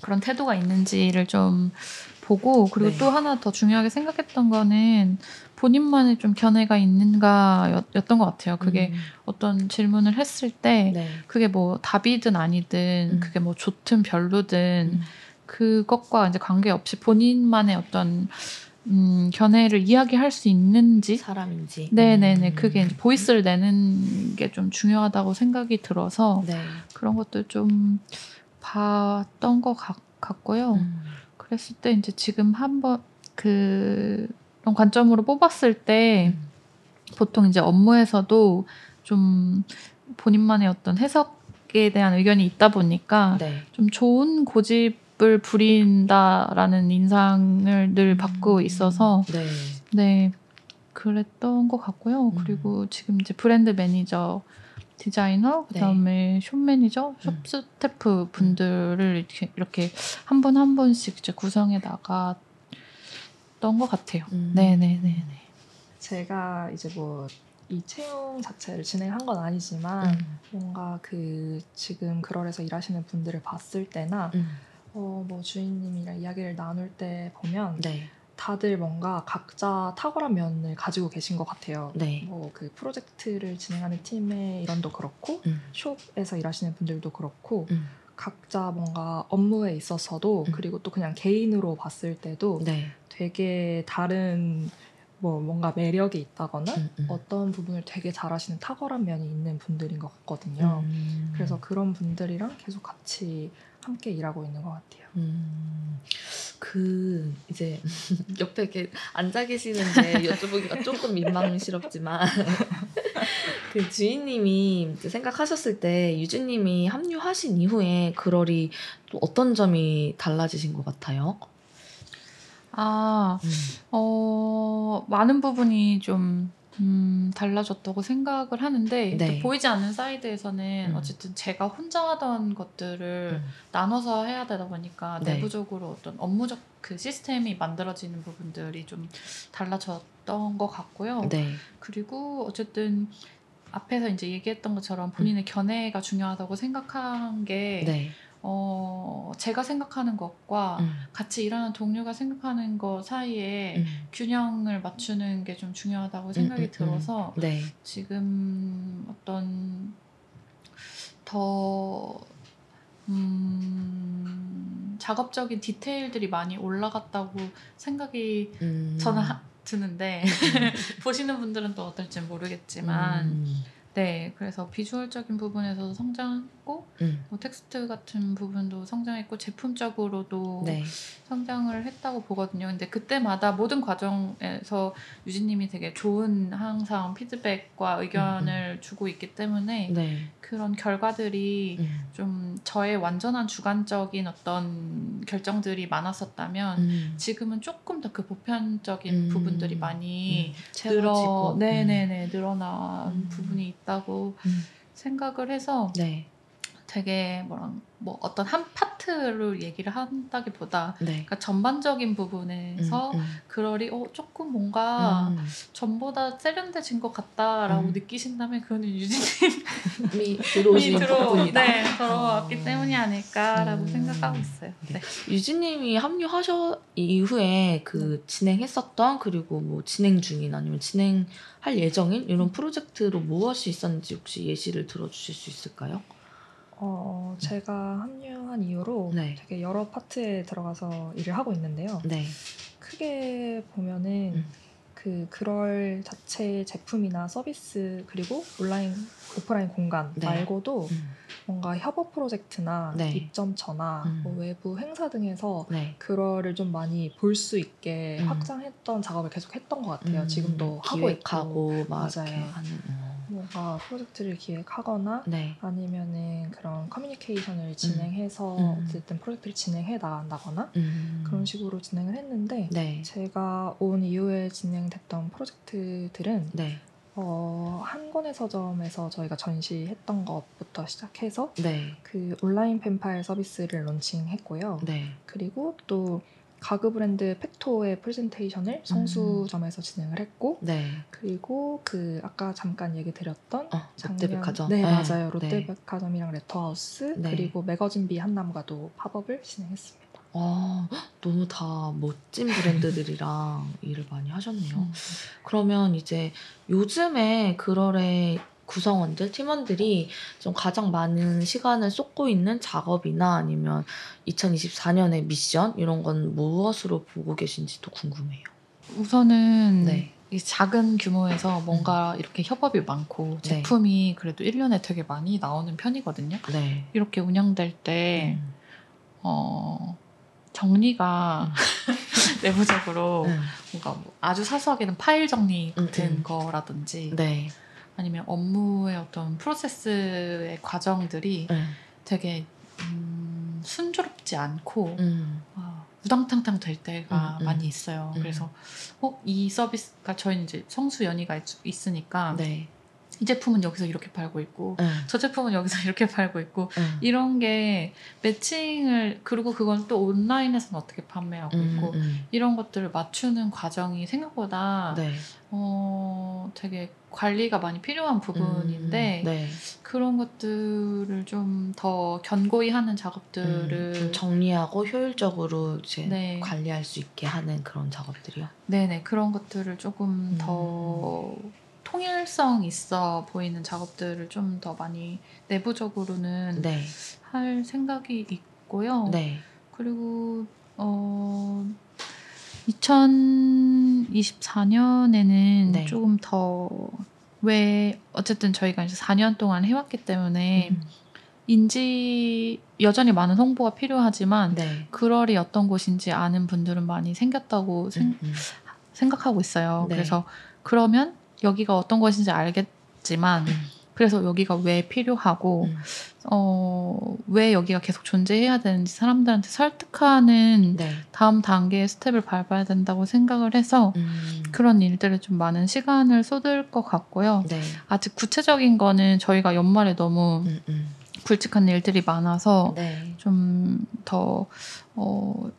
그런 태도가 있는지를 좀 보고 그리고 네. 또 하나 더 중요하게 생각했던 거는 본인만의 좀 견해가 있는가였던 것 같아요. 그게 음. 어떤 질문을 했을 때 네. 그게 뭐 답이든 아니든 음. 그게 뭐 좋든 별로든 음. 그것과 이제 관계없이 본인만의 어떤 음, 견해를 이야기할 수 있는지 사람인지. 네네네 음. 그게 보이스를 내는 게 좀 중요하다고 생각이 들어서 네. 그런 것도 좀 봤던 것 같, 같고요. 음. 그랬을 때 이제 지금 한번 그런 관점으로 뽑았을 때 음. 보통 이제 업무에서도 좀 본인만의 어떤 해석에 대한 의견이 있다 보니까 네. 좀 좋은 고집 을 부린다라는 인상을 늘 받고 음. 있어서 네. 네 그랬던 것 같고요. 음. 그리고 지금 이제 브랜드 매니저, 디자이너, 그다음에 숍 매니저, 숍 네. 음. 스태프 분들을 이렇게 이렇게 한 분 한 분씩 이제 구성해 나갔던 것 같아요. 음. 네네네네. 제가 이제 뭐 이 채용 자체를 진행한 건 아니지만 음. 뭔가 그 지금 그럴에서 일하시는 분들을 봤을 때나 음. 어 뭐 주인님이랑 이야기를 나눌 때 보면 네. 다들 뭔가 각자 탁월한 면을 가지고 계신 것 같아요. 네. 뭐그 프로젝트를 진행하는 팀의 일원도 그렇고 음. 숍에서 일하시는 분들도 그렇고 음. 각자 뭔가 업무에 있어서도 음. 그리고 또 그냥 개인으로 봤을 때도 네. 되게 다른 뭐 뭔가 매력이 있다거나 음, 음. 어떤 부분을 되게 잘하시는 탁월한 면이 있는 분들인 것 같거든요. 음. 그래서 그런 분들이랑 계속 같이 함께 일하고 있는 것 같아요. 음, 그 이제 [laughs] 옆에 이렇게 앉아 계시는데 여쭤보기가 조금 민망스럽지만 [laughs] 그 주인님이 생각하셨을 때 유주님이 합류하신 이후에 그럴이 또 어떤 점이 달라지신 것 같아요? 아, 어, 많은 부분이 좀 음, 달라졌다고 생각을 하는데 네. 보이지 않는 사이드에서는 음. 어쨌든 제가 혼자 하던 것들을 나눠서 해야 되다 보니까 네. 내부적으로 어떤 업무적 그 시스템이 만들어지는 부분들이 좀 달라졌던 것 같고요. 네. 그리고 어쨌든 앞에서 이제 얘기했던 것처럼 본인의 견해가 중요하다고 생각한 게 네. 어, 제가 생각하는 것과 음, 같이 일하는 동료가 생각하는 것 사이에 음. 균형을 맞추는 게 좀 중요하다고 생각이 음, 음, 들어서 네. 지금 어떤 더 음, 작업적인 디테일들이 많이 올라갔다고 생각이 음. 저는 하- 드는데 [laughs] 보시는 분들은 또 어떨지 모르겠지만 음. 네 그래서 비주얼적인 부분에서도 성장 했고 음. 뭐 텍스트 같은 부분도 성장했고 제품적으로도 네. 성장을 했다고 보거든요. 근데 그때마다 모든 과정에서 유진님이 되게 좋은 항상 피드백과 의견을 주고 있기 때문에 네. 그런 결과들이 음. 좀 저의 완전한 주관적인 어떤 결정들이 많았었다면 음. 지금은 조금 더 그 보편적인 음. 부분들이 많이 음. 늘어. 네네네 늘어난 음. 부분이 있다고 음. 생각을 해서 네. 되게 뭐랑 뭐 어떤 한 파트를 얘기를 한다기보다 네. 그러니까 전반적인 부분에서 음, 음. 그럴이 어 조금 뭔가 음. 전보다 세련돼진 것 같다라고 음. 느끼신다면 그거는 유진님이 [laughs] 미 들어오신 들어 덕분이다. 네 들어왔기 어. 때문이 아닐까라고 음. 생각하고 있어요. 네. 네. 유진님이 합류하셔 이후에 그 진행했었던 그리고 뭐 진행 중인 아니면 진행할 예정인 이런 프로젝트로 무엇이 있었는지 혹시 예시를 들어주실 수 있을까요? 어, 제가 합류한 이후로 네. 되게 여러 파트에 들어가서 일을 하고 있는데요. 네. 크게 보면은 음. 그 그럴 자체의 제품이나 서비스 그리고 온라인 오프라인 공간 네. 말고도 음. 뭔가 협업 프로젝트나 네. 입점처나 음. 뭐 외부 행사 등에서 네. 그거를 좀 많이 볼 수 있게 음. 확장했던 작업을 계속 했던 것 같아요. 음, 지금도 하고 있고 맞아요. 이렇게 하는. 어. 뭔가 프로젝트를 기획하거나 네. 아니면은 그런 커뮤니케이션을 진행해서 음. 어쨌든 프로젝트를 진행해 나간다거나 음. 그런 식으로 진행을 했는데 네. 제가 온 이후에 진행됐던 프로젝트들은 네. 어, 한 권의 서점에서 저희가 전시했던 것부터 시작해서 네. 그 온라인 펜팔 서비스를 론칭했고요. 네. 그리고 또 가구 브랜드 팩토의 프레젠테이션을 성수점에서 진행을 했고 네. 그리고 그 아까 잠깐 얘기 드렸던 어, 롯데백화점. 네, 네. 맞아요. 네. 롯데백화점이랑 레터하우스 네. 그리고 매거진 B 한남과도 팝업을 진행했습니다. 아, 너무 다 멋진 브랜드들이랑 [laughs] 일을 많이 하셨네요. 음. 그러면 이제 요즘에 그럴의 구성원들, 팀원들이 좀 가장 많은 시간을 쏟고 있는 작업이나 아니면 2024년의 미션 이런 건 무엇으로 보고 계신지도 궁금해요. 우선은 네. 이 작은 규모에서 뭔가 이렇게 협업이 많고 네. 제품이 그래도 1년에 되게 많이 나오는 편이거든요. 네. 이렇게 운영될 때 음. 어, 정리가 [laughs] 내부적으로 음. 뭔가 뭐 아주 사소하게는 파일 정리 음, 같은 음. 거라든지 네. 아니면 업무의 어떤 프로세스의 과정들이 네. 되게 음, 순조롭지 않고 음. 아, 우당탕탕 될 때가 음, 음. 많이 있어요. 음. 그래서 어, 이 서비스가 저희는 이제 성수 연의가 있, 있으니까 네. 이 제품은 여기서 이렇게 팔고 있고 음. 저 제품은 여기서 [laughs] 이렇게 팔고 있고 음. 이런 게 매칭을 그리고 그건 또 온라인에서는 어떻게 판매하고 음, 있고 음. 이런 것들을 맞추는 과정이 생각보다 네. 어, 되게 관리가 많이 필요한 부분인데 음, 네. 그런 것들을 좀 더 견고히 하는 작업들을 음, 좀 정리하고 효율적으로 이제 네. 관리할 수 있게 하는 그런 작업들이요. 네네 그런 것들을 조금 음. 더 통일성 있어 보이는 작업들을 좀 더 많이 내부적으로는 네. 할 생각이 있고요. 네. 그리고 어 2024년에는 네. 조금 더 왜 어쨌든 저희가 이제 4년 동안 해왔기 때문에 음. 인지 여전히 많은 홍보가 필요하지만 네. 그럴이 어떤 곳인지 아는 분들은 많이 생겼다고 생, 음, 음. 생각하고 있어요. 네. 그래서 그러면 여기가 어떤 곳인지 알겠지만 음. 그래서 여기가 왜 필요하고 음. 어, 왜 여기가 계속 존재해야 되는지 사람들한테 설득하는 네. 다음 단계의 스텝을 밟아야 된다고 생각을 해서 음. 그런 일들에 좀 많은 시간을 쏟을 것 같고요. 네. 아직 구체적인 거는 저희가 연말에 너무 음, 음. 굵직한 일들이 많아서 네. 좀더 어,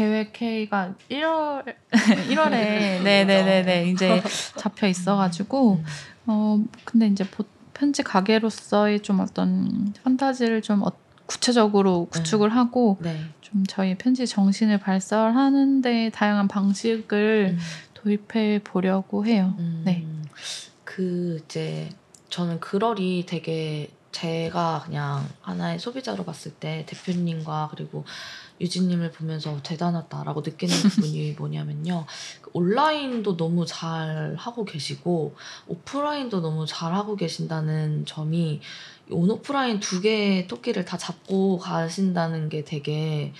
계획 회의가 1월 1월에 네네네네 이제 [laughs] 잡혀 있어가지고 음. 어 근데 이제 보- 편지 가게로서의 좀 어떤 판타지를 좀 어- 구체적으로 구축을 하고 네. 좀 저희 편지 정신을 발설하는데 다양한 방식을 음. 도입해 보려고 해요. 음. 네. 그 이제 저는 그럴이 되게 제가 그냥 하나의 소비자로 봤을 때 대표님과 그리고 유진님을 보면서 대단하다라고 느끼는 [laughs] 부분이 뭐냐면요. 그 온라인도 너무 잘 하고 계시고 오프라인도 너무 잘 하고 계신다는 점이 온 오프라인 두 개의 토끼를 다 잡고 가신다는 게 되게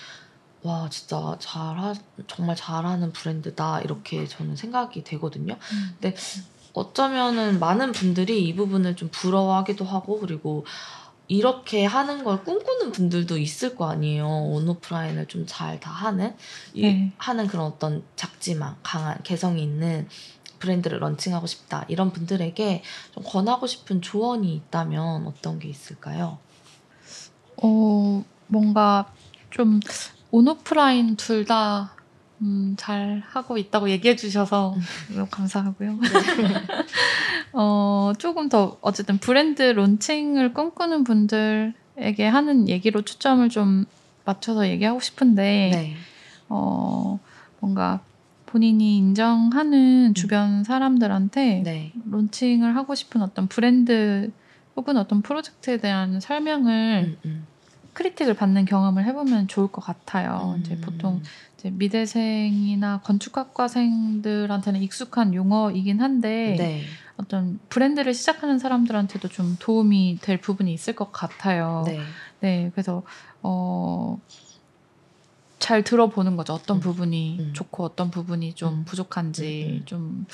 와 진짜 잘하 정말 잘하는 브랜드다 이렇게 저는 생각이 되거든요. 어쩌면은 많은 분들이 이 부분을 좀 부러워하기도 하고 그리고 이렇게 하는 걸 꿈꾸는 분들도 있을 거 아니에요. 온오프라인을 좀 잘 다 하는 이- 네. 하는 그런 어떤 작지만 강한 개성이 있는 브랜드를 런칭하고 싶다 이런 분들에게 좀 권하고 싶은 조언이 있다면 어떤 게 있을까요? 어 뭔가 좀 온오프라인 둘 다 음, 잘 하고 있다고 얘기해 주셔서 너무 감사하고요. [laughs] 어, 조금 더 어쨌든 브랜드 론칭을 꿈꾸는 분들에게 하는 얘기로 초점을 좀 맞춰서 얘기하고 싶은데 네. 어, 뭔가 본인이 인정하는 주변 사람들한테 네. 론칭을 하고 싶은 어떤 브랜드 혹은 어떤 프로젝트에 대한 설명을 음, 음. 크리틱을 받는 경험을 해보면 좋을 것 같아요. 음. 이제 보통 이제 미대생이나 건축학과생들한테는 익숙한 용어이긴 한데 네. 어떤 브랜드를 시작하는 사람들한테도 좀 도움이 될 부분이 있을 것 같아요. 네. 네, 그래서 어. 잘 들어보는 거죠. 어떤 음. 부분이 음. 좋고 어떤 부분이 좀 음. 부족한지 음, 음. 좀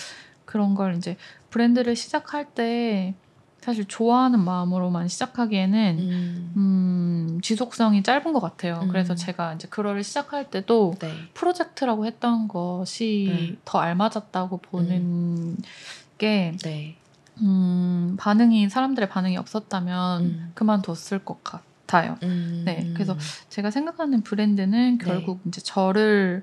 그런 걸 이제 브랜드를 시작할 때 사실 좋아하는 마음으로만 시작하기에는 음. 음, 지속성이 짧은 것 같아요. 음. 그래서 제가 이제 그거를 시작할 때도 네. 프로젝트라고 했던 것이 음. 더 알맞았다고 보는 게 네. 음, 반응이 사람들의 반응이 없었다면 음. 그만뒀을 것 같아요. 음. 네, 그래서 제가 생각하는 브랜드는 네. 결국 이제 저를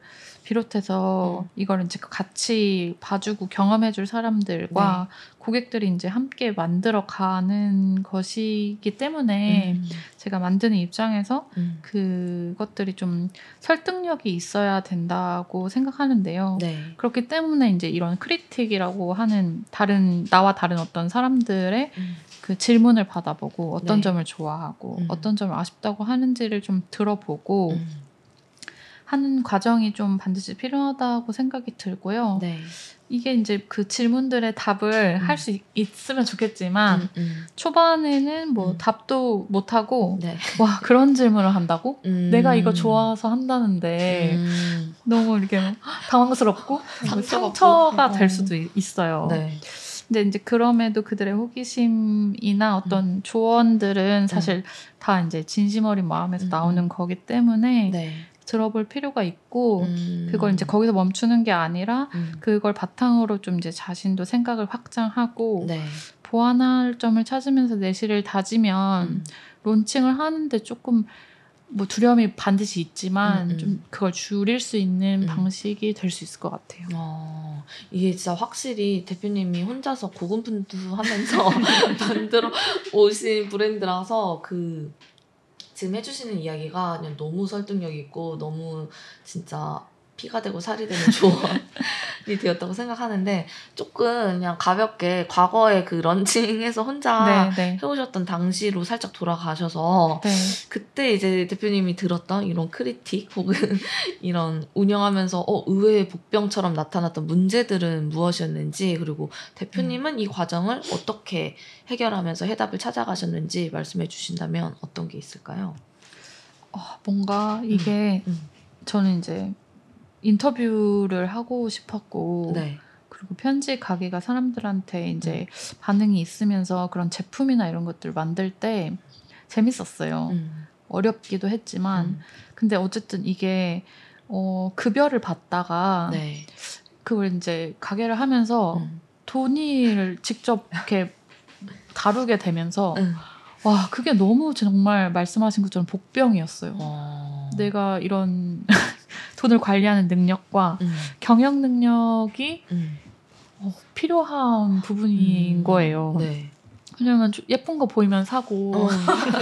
비롯해서 음. 이걸 이제 같이 봐주고 경험해줄 사람들과 네. 고객들이 이제 함께 만들어 가는 것이기 때문에 음. 제가 만드는 입장에서 음. 그것들이 좀 설득력이 있어야 된다고 생각하는데요. 네. 그렇기 때문에 이제 이런 크리틱이라고 하는 다른 나와 다른 어떤 사람들의 음. 그 질문을 받아보고 어떤 네. 점을 좋아하고 음. 어떤 점을 아쉽다고 하는지를 좀 들어보고 음. 하는 과정이 좀 반드시 필요하다고 생각이 들고요. 네. 이게 이제 그 질문들의 답을 음. 할수 있으면 좋겠지만 음, 음. 초반에는 뭐 음. 답도 못 하고 네. 와 그런 질문을 한다고? 음. 내가 이거 좋아서 한다는데 음. 너무 이렇게 당황스럽고 [gasps] 상처가. 될 수도 있- 있어요. 네. 근데 이제 그럼에도 그들의 호기심이나 어떤 음. 조언들은 사실 다 이제 진심 어린 마음에서 음, 나오는 음. 거기 때문에 네. 들어볼 필요가 있고 음. 그걸 이제 거기서 멈추는 게 아니라 음. 그걸 바탕으로 좀 이제 자신도 생각을 확장하고 네. 보완할 점을 찾으면서 내실을 다지면 음. 론칭을 하는데 조금 뭐 두려움이 반드시 있지만 음, 음. 좀 그걸 줄일 수 있는 음. 방식이 될 수 있을 것 같아요. 어, 이게 진짜 확실히 대표님이 혼자서 고군분투하면서 [laughs] 만들어 오신 브랜드라서 그 지금 해주시는 이야기가 그냥 너무 설득력 있고 너무 진짜 피가 되고 살이 되는 [laughs] 조언 되었다고 생각하는데 조금 그냥 가볍게 과거에 그 런칭해서 혼자 네, 네. 해오셨던 당시로 살짝 돌아가셔서 네. 그때 이제 대표님이 들었던 이런 크리틱 혹은 [laughs] 이런 운영하면서 어, 의외의 복병처럼 나타났던 문제들은 무엇이었는지 그리고 대표님은 이 과정을 어떻게 해결하면서 해답을 찾아가셨는지 말씀해 주신다면 어떤 게 있을까요? 어, 뭔가 이게 음. 저는 이제 인터뷰를 하고 싶었고 네. 그리고 편지 가게가 사람들한테 음. 이제 반응이 있으면서 그런 제품이나 이런 것들 만들 때 재밌었어요. 음. 어렵기도 했지만 음. 근데 어쨌든 이게 어, 급여를 받다가 네. 그걸 이제 가게를 하면서 음. 돈을 직접 이렇게 다루게 되면서 음. 와 그게 너무 정말 말씀하신 것처럼 복병이었어요. 어. 내가 이런 [laughs] 돈을 관리하는 능력과 음. 경영 능력이 음. 어, 필요한 부분인 음. 거예요. 네. 왜냐면 좀 예쁜 거 보이면 사고 어.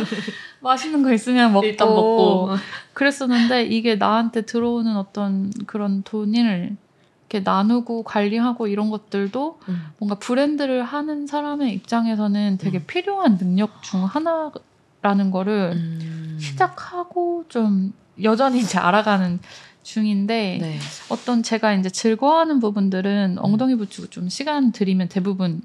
[laughs] 맛있는 거 있으면 먹고, 먹고. 그랬었는데 이게 나한테 들어오는 어떤 그런 돈을 이렇게 나누고 관리하고 이런 것들도 음. 뭔가 브랜드를 하는 사람의 입장에서는 되게 음. 필요한 능력 중 하나라는 거를 음. 시작하고 좀 여전히 이제 알아가는 중인데 네. 어떤 제가 이제 즐거워하는 부분들은 엉덩이 붙이고 좀 시간 들이면 대부분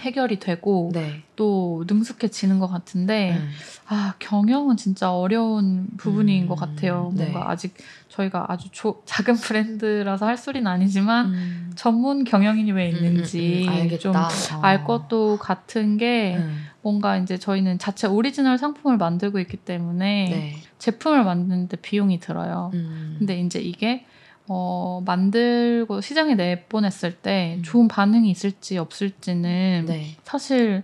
해결이 되고 네. 또 능숙해지는 것 같은데 음. 아 경영은 진짜 어려운 부분인 음, 것 같아요. 네. 뭔가 아직 저희가 아주 조- 작은 브랜드라서 할 소리는 아니지만 음. 전문 경영인이 왜 있는지 음, 음, 음. 알겠다. 좀 어. 알 것도 같은 게 음. 뭔가 이제 저희는 자체 오리지널 상품을 만들고 있기 때문에 네. 제품을 만드는데 비용이 들어요. 음. 근데 이제 이게 어, 만들고 시장에 내보냈을 때 음. 좋은 반응이 있을지 없을지는 네. 사실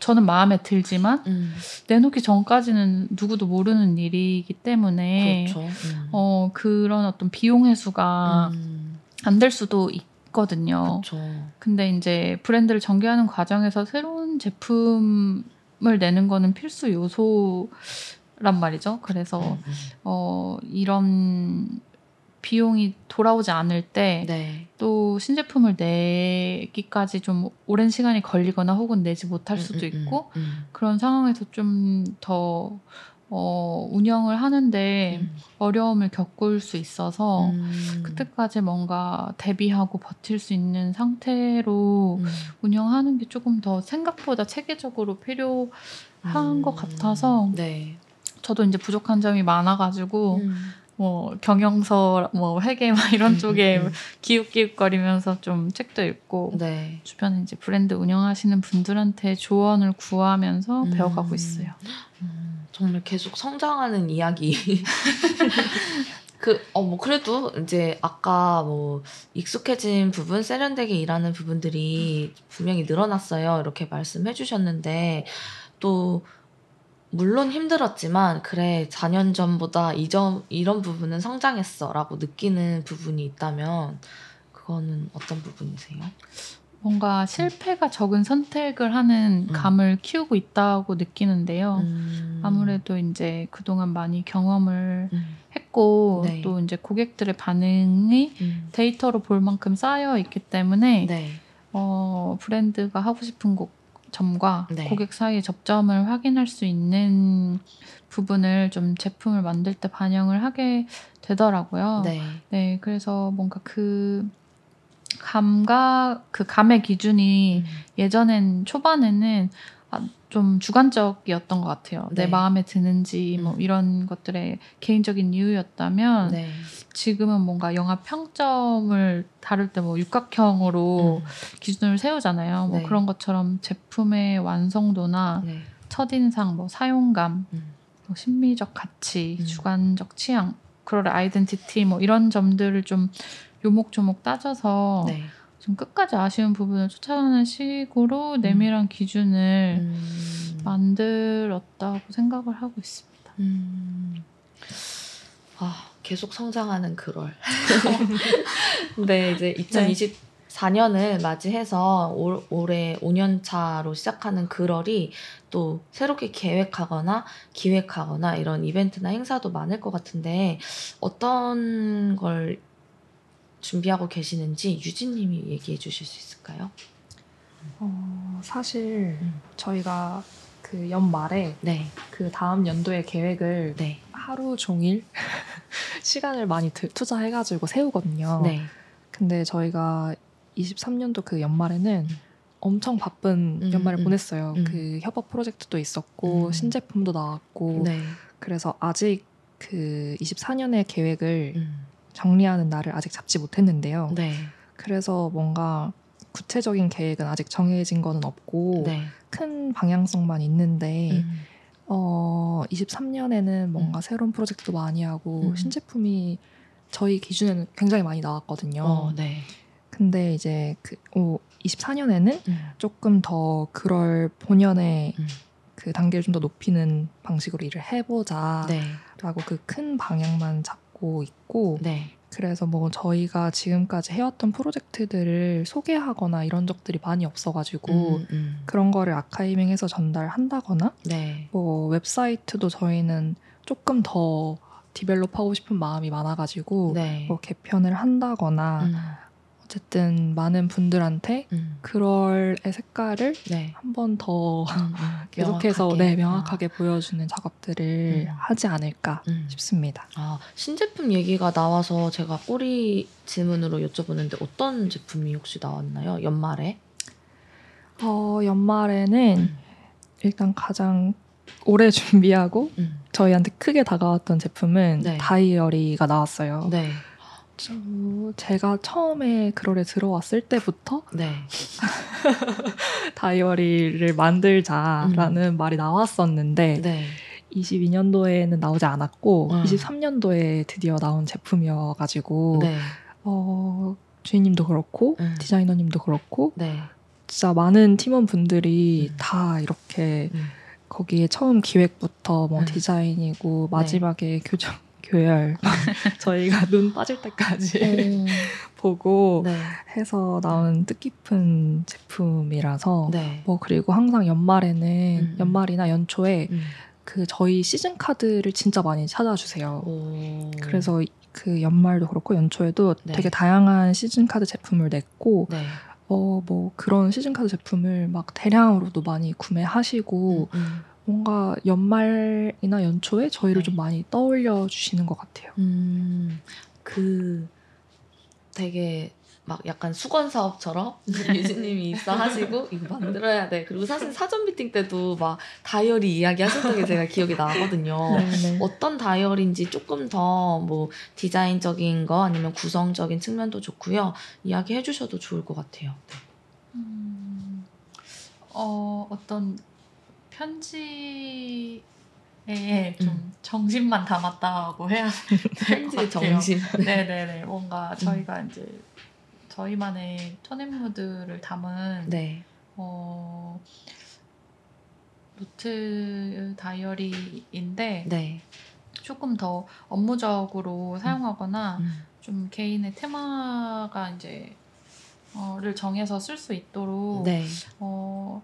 저는 마음에 들지만 음. 내놓기 전까지는 누구도 모르는 일이기 때문에 그렇죠. 음. 어, 그런 어떤 비용 회수가 음. 안될 수도 있거든요. 그렇죠. 근데 이제 브랜드를 전개하는 과정에서 새로운 제품을 내는 거는 필수 요소란 말이죠. 그래서 음, 음. 어, 이런 비용이 돌아오지 않을 때또 네. 신제품을 내기까지 좀 오랜 시간이 걸리거나 혹은 내지 못할 수도 음, 음, 있고 음. 그런 상황에서 좀더 어, 운영을 하는데 음. 어려움을 겪을 수 있어서 음. 그때까지 뭔가 대비하고 버틸 수 있는 상태로 음. 운영하는 게 조금 더 생각보다 체계적으로 필요한 음. 것 같아서 네. 저도 이제 부족한 점이 많아가지고 음. 뭐 경영서 뭐 회계 막 이런 음, 쪽에 음, 기웃기웃거리면서 좀 책도 읽고 음. 네. 주변에 이제 브랜드 운영하시는 분들한테 조언을 구하면서 음. 배워가고 있어요. 음, 정말 계속 성장하는 이야기. [laughs] 그, 어, 뭐, 그래도 이제 아까 뭐, 익숙해진 부분, 세련되게 일하는 부분들이 분명히 늘어났어요. 이렇게 말씀해 주셨는데, 또, 물론 힘들었지만, 그래, 4년 전보다 이 점, 이런 부분은 성장했어. 라고 느끼는 부분이 있다면, 그거는 어떤 부분이세요? 뭔가 실패가 적은 선택을 하는 음. 감을 키우고 있다고 느끼는데요. 음. 아무래도 이제 그동안 많이 경험을 음, 했고 네. 또 이제 고객들의 반응이 음. 데이터로 볼 만큼 쌓여 있기 때문에 네. 어, 브랜드가 하고 싶은 곡, 점과 네. 고객 사이의 접점을 확인할 수 있는 부분을 좀 제품을 만들 때 반영을 하게 되더라고요. 네. 네, 그래서 뭔가 그 감각, 그 감의 기준이 음. 예전엔 초반에는 아, 좀 주관적이었던 것 같아요. 네. 내 마음에 드는지 뭐 음. 이런 것들의 개인적인 이유였다면 네. 지금은 뭔가 영화 평점을 다룰 때 뭐 육각형으로 음. 기준을 세우잖아요. 뭐 네. 그런 것처럼 제품의 완성도나 네. 첫인상, 뭐 사용감, 음. 뭐 심미적 가치, 음. 주관적 취향, 그럴 아이덴티티 뭐 이런 점들을 좀 요목조목 따져서 네. 좀 끝까지 아쉬운 부분을 쫓아가는 식으로 내밀한 기준을 음. 만들었다고 생각을 하고 있습니다. 음. 아, 계속 성장하는 그럴. [laughs] 네, 이제 2024년을 맞이해서 올, 올해 5년 차로 시작하는 그럴이 또 새롭게 계획하거나 기획하거나 이런 이벤트나 행사도 많을 것 같은데 어떤 걸 준비하고 계시는지 유진님이 얘기해 주실 수 있을까요? 어, 사실 음. 저희가 그 연말에 네, 그 다음 연도의 계획을 네, 하루 종일 [laughs] 시간을 많이 드- 투자해가지고 세우거든요. 네. 근데 저희가 23년도 그 연말에는 음. 엄청 바쁜 음, 연말을 음, 보냈어요. 음. 그 협업 프로젝트도 있었고 음. 신제품도 나왔고 네. 그래서 아직 그 24년의 계획을 음. 정리하는 날을 아직 잡지 못했는데요. 네. 그래서 뭔가 구체적인 계획은 아직 정해진 거는 없고 네. 큰 방향성만 있는데 음. 어 23년에는 뭔가 음. 새로운 프로젝트도 많이 하고 음. 신제품이 저희 기준에는 굉장히 많이 나왔거든요. 어, 네. 근데 이제 그 24년에는 음. 조금 더 그럴 본연의 음. 그 단계를 좀 더 높이는 방식으로 일을 해보자라고 네. 그큰 방향만 잡 고 있고 네. 그래서 뭐 저희가 지금까지 해왔던 프로젝트들을 소개하거나 이런 적들이 많이 없어가지고 음, 음. 그런 거를 아카이빙해서 전달한다거나 네. 뭐 웹사이트도 저희는 조금 더 디벨롭하고 싶은 마음이 많아가지고 네. 뭐 개편을 한다거나 음. 어쨌든 많은 분들한테 음. 그럴의 색깔을 네. 한번더 음, 음. [laughs] 계속해서 명확하게. 네, 명확하게 보여주는 작업들을 음. 하지 않을까 음. 싶습니다. 아, 신제품 얘기가 나와서 제가 꼬리 질문으로 여쭤보는데 어떤 제품이 혹시 나왔나요? 연말에? 어, 연말에는 음. 일단 가장 오래 [laughs] 준비하고 음. 저희한테 크게 다가왔던 제품은 네. 다이어리가 나왔어요. 네. 저, 제가 처음에 그럴에 들어왔을 때부터 네. [laughs] 다이어리를 만들자라는 말이 나왔었는데 음. 네. 22년도에는 나오지 않았고 음. 23년도에 드디어 나온 제품이어가지고 네. 어, 주인님도 그렇고 음. 디자이너님도 그렇고 네. 진짜 많은 팀원분들이 음. 다 이렇게 음. 거기에 처음 기획부터 뭐 음. 디자인이고 마지막에 [laughs] 교정 교열 [laughs] 저희가 눈 빠질 때까지 음. [laughs] 보고 네. 해서 나온 뜻깊은 제품이라서 네. 뭐 그리고 항상 연말에는 음. 연말이나 연초에 음. 그 저희 시즌 카드를 진짜 많이 찾아주세요. 오. 그래서 그 연말도 그렇고 연초에도 네. 되게 다양한 시즌 카드 제품을 냈고 네. 어뭐 그런 시즌 카드 제품을 막 대량으로도 많이 구매하시고 음. 뭔가 연말이나 연초에 저희를 네. 좀 많이 떠올려 주시는 것 같아요. 음. 그 되게 막 약간 수건 사업처럼 [laughs] 유진님이 입사하시고 이거 만들어야 돼. 그리고 사실 사전 미팅 때도 막 다이어리 이야기 하셨던 게 제가 기억이 나거든요. 네네. 어떤 다이어리인지 조금 더 뭐 디자인적인 거 아니면 구성적인 측면도 좋고요. 이야기 해 주셔도 좋을 것 같아요. 네. 음, 어, 어떤 편지의 좀 음. 정신만 담았다고 해야 될것 편지의 같아요. 정신. [laughs] 네네네. 뭔가 저희가 이제 저희만의 tone and mood를 담은 네. 어, 노트 다이어리인데 네. 조금 더 업무적으로 사용하거나 음. 좀 개인의 테마가 이제 어를 정해서 쓸 수 있도록 네. 어,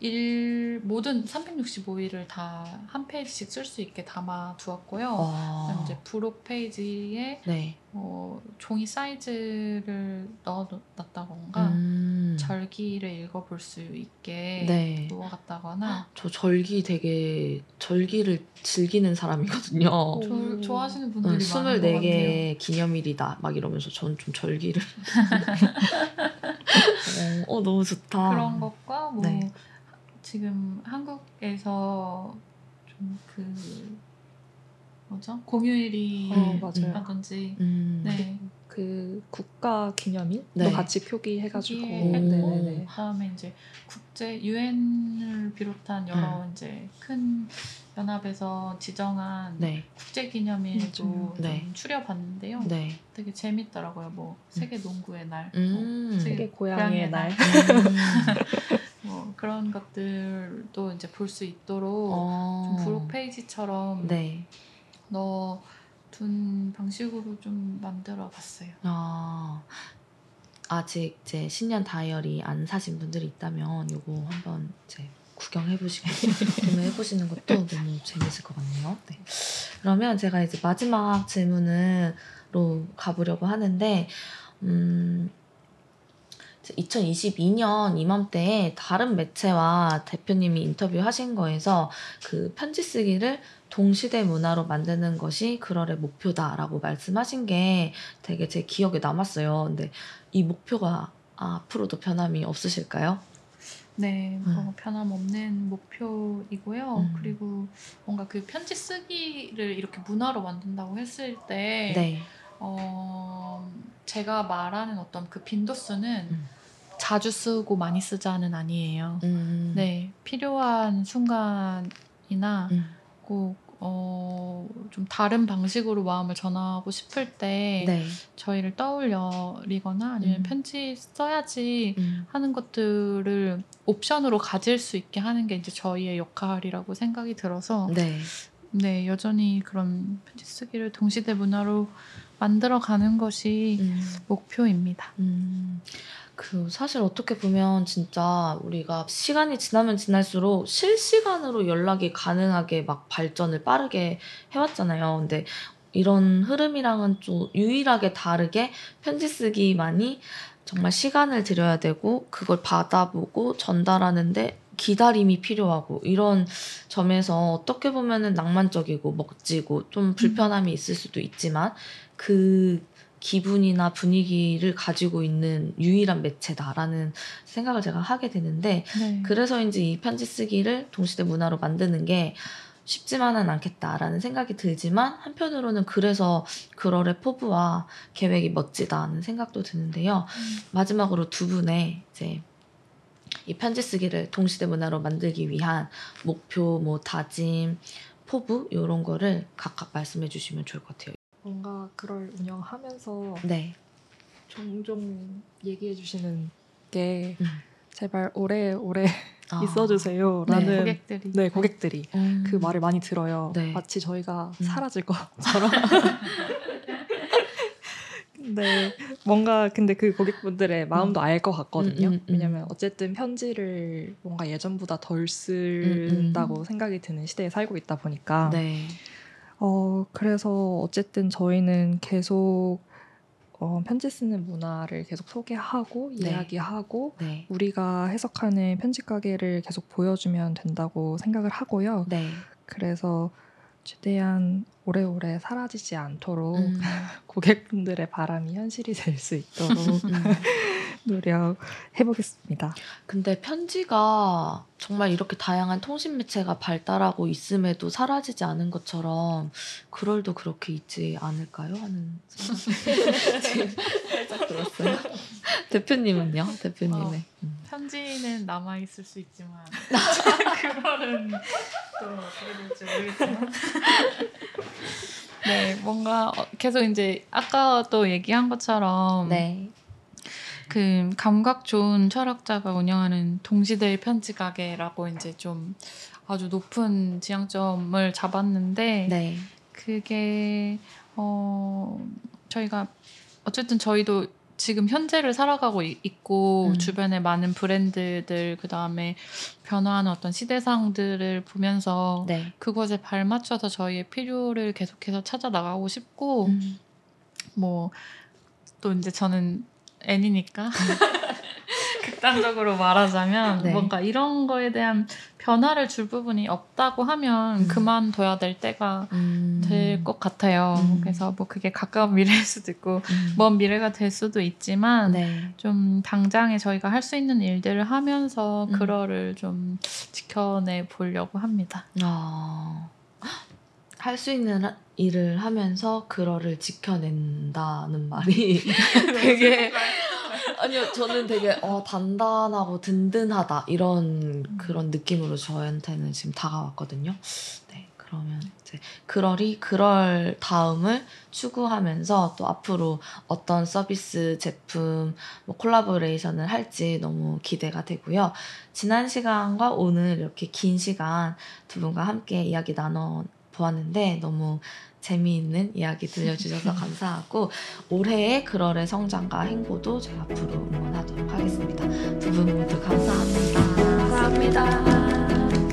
일 모든 365일을 다 한 페이지씩 쓸 수 있게 담아 두었고요. 와. 이제 부록 페이지에 네. 어, 종이 사이즈를 넣어놨다던가 음. 절기를 읽어볼 수 있게 네. 놓아갔다거나 저 절기 되게 절기를 즐기는 사람이거든요. 오. 저, 좋아하시는 응, 분들이 같아요. 24개 기념일이다 막 이러면서 전좀 절기를 [laughs] [laughs] 어, 어, 너무 좋다. 그런 것과 뭐 네. 지금 한국에서 좀 그 뭐죠 공휴일이 어. 라든지 음. 네 그 국가 기념일도 네. 같이 표기해가지고 표기했고, 네네네. 그다음에 이제 국제 유엔을 비롯한 여러 음. 이제 큰 연합에서 지정한 네. 국제 기념일도 네. 추려봤는데요. 네. 되게 재밌더라고요. 뭐 세계 농구의 날, 음. 뭐 세계 고양이의 날. 음. [laughs] 뭐 그런 것들도 이제 볼 수 있도록 어. 좀 부록 페이지처럼 네. 넣어둔 방식으로 좀 만들어 봤어요. 아. 아직 이제 신년 다이어리 안 사신 분들이 있다면 요거 한번 이제 구경해 보시고 [laughs] 구매해 보시는 것도 너무 재밌을 것 같네요. 네. 그러면 제가 이제 마지막 질문으로 가보려고 하는데 음, 2022년 이맘때에 다른 매체와 대표님이 인터뷰하신 거에서 그 편지 쓰기를 동시대 문화로 만드는 것이 그럴의 목표다라고 말씀하신 게 되게 제 기억에 남았어요. 근데 이 목표가 앞으로도 변함이 없으실까요? 네, 뭐 변함없는 목표이고요. 음. 그리고 뭔가 그 편지 쓰기를 이렇게 문화로 만든다고 했을 때, 네. 어, 제가 말하는 어떤 그 빈도수는 음. 자주 쓰고 많이 쓰자는 아니에요. 음. 네, 필요한 순간이나 음. 꼭, 어, 좀 다른 방식으로 마음을 전하고 싶을 때 네. 저희를 떠올리거나 아니면 음. 편지 써야지 음. 하는 것들을 옵션으로 가질 수 있게 하는 게 이제 저희의 역할이라고 생각이 들어서 네. 네 여전히 그런 편지 쓰기를 동시대 문화로 만들어 가는 것이 음. 목표입니다. 음, 그 사실 어떻게 보면 진짜 우리가 시간이 지나면 지날수록 실시간으로 연락이 가능하게 막 발전을 빠르게 해왔잖아요. 근데 이런 흐름이랑은 좀 유일하게 다르게 편지 쓰기만이 정말 시간을 들여야 되고 그걸 받아보고 전달하는데 기다림이 필요하고 이런 점에서 어떻게 보면은 낭만적이고 멋지고 좀 불편함이 있을 수도 있지만 그 기분이나 분위기를 가지고 있는 유일한 매체다라는 생각을 제가 하게 되는데 네. 그래서인지 이 편지 쓰기를 동시대 문화로 만드는 게 쉽지만은 않겠다라는 생각이 들지만 한편으로는 그래서 그럴의 포부와 계획이 멋지다는 생각도 드는데요. 음. 마지막으로 두 분의 이제 이 편지 쓰기를 동시대 문화로 만들기 위한 목표, 뭐 다짐, 포부 이런 거를 각각 말씀해 주시면 좋을 것 같아요. 뭔가 그걸 운영하면서 네. 종종 얘기해 주시는 게 음. 제발 오래 오래 아. [laughs] 있어주세요라는 네, 고객들이 네 고객들이 음. 그 말을 많이 들어요. 네. 마치 저희가 음. 사라질 것처럼. [laughs] 네, 뭔가 근데 그 고객분들의 마음도 알 것 같거든요. 음, 음, 음. 왜냐면 어쨌든 편지를 뭔가 예전보다 덜 쓴다고 생각이 드는 시대에 살고 있다 보니까. 네. 어, 그래서 어쨌든 저희는 계속 어, 편지 쓰는 문화를 계속 소개하고 네. 이야기하고 네. 우리가 해석하는 편집 가게를 계속 보여주면 된다고 생각을 하고요. 네. 그래서 최대한 오래오래 사라지지 않도록 음. [laughs] 고객분들의 바람이 현실이 될 수 있도록 음. [laughs] 노력해 보겠습니다. 근데 편지가 정말 이렇게 다양한 통신 매체가 발달하고 있음에도 사라지지 않은 것처럼 그럴도 그렇게 있지 않을까요? 하는 살짝 들었어요. [laughs] 대표님은요? 대표님의. 어. 음. 편지는 남아 있을 수 있지만 그거는 또 어떻게 될지 모르겠지만 네 뭔가 어, 계속 이제 아까 또 얘기한 것처럼 네. 그 감각 좋은 철학자가 운영하는 동시대의 편지 가게라고 이제 좀 아주 높은 지향점을 잡았는데 네. 그게 어 저희가 어쨌든 저희도 지금 현재를 살아가고 이- 있고 음. 주변에 많은 브랜드들 그 다음에 변화하는 어떤 시대상들을 보면서 네. 그것에 발맞춰서 저희의 필요를 계속해서 찾아 나가고 싶고 음. 뭐또 이제 저는 N이니까 [laughs] 극단적으로 말하자면 네. 뭔가 이런 거에 대한 변화를 줄 부분이 없다고 하면 음. 그만둬야 될 때가 음. 될것 같아요. 음. 그래서 뭐 그게 가까운 미래일 수도 있고 음. 먼 미래가 될 수도 있지만 네. 좀 당장에 저희가 할 수 있는 일들을 하면서 음. 그거를 좀 지켜내 보려고 합니다. 아. 할 수 있는 하- 일을 하면서 그거를 지켜낸다는 말이 [laughs] 되게 아니요 저는 되게 어, 단단하고 든든하다 이런 그런 느낌으로 저한테는 지금 다가왔거든요. 네 그러면 이제 그럴이 그럴 다음을 추구하면서 또 앞으로 어떤 서비스 제품 뭐 콜라보레이션을 할지 너무 기대가 되고요. 지난 시간과 오늘 이렇게 긴 시간 두 분과 함께 이야기 나눠 보았는데 너무 재미있는 이야기 들려주셔서 감사하고 올해의 그럴의 성장과 행보도 저희 앞으로 응원하도록 하겠습니다. 두 분 모두 감사합니다. 감사합니다.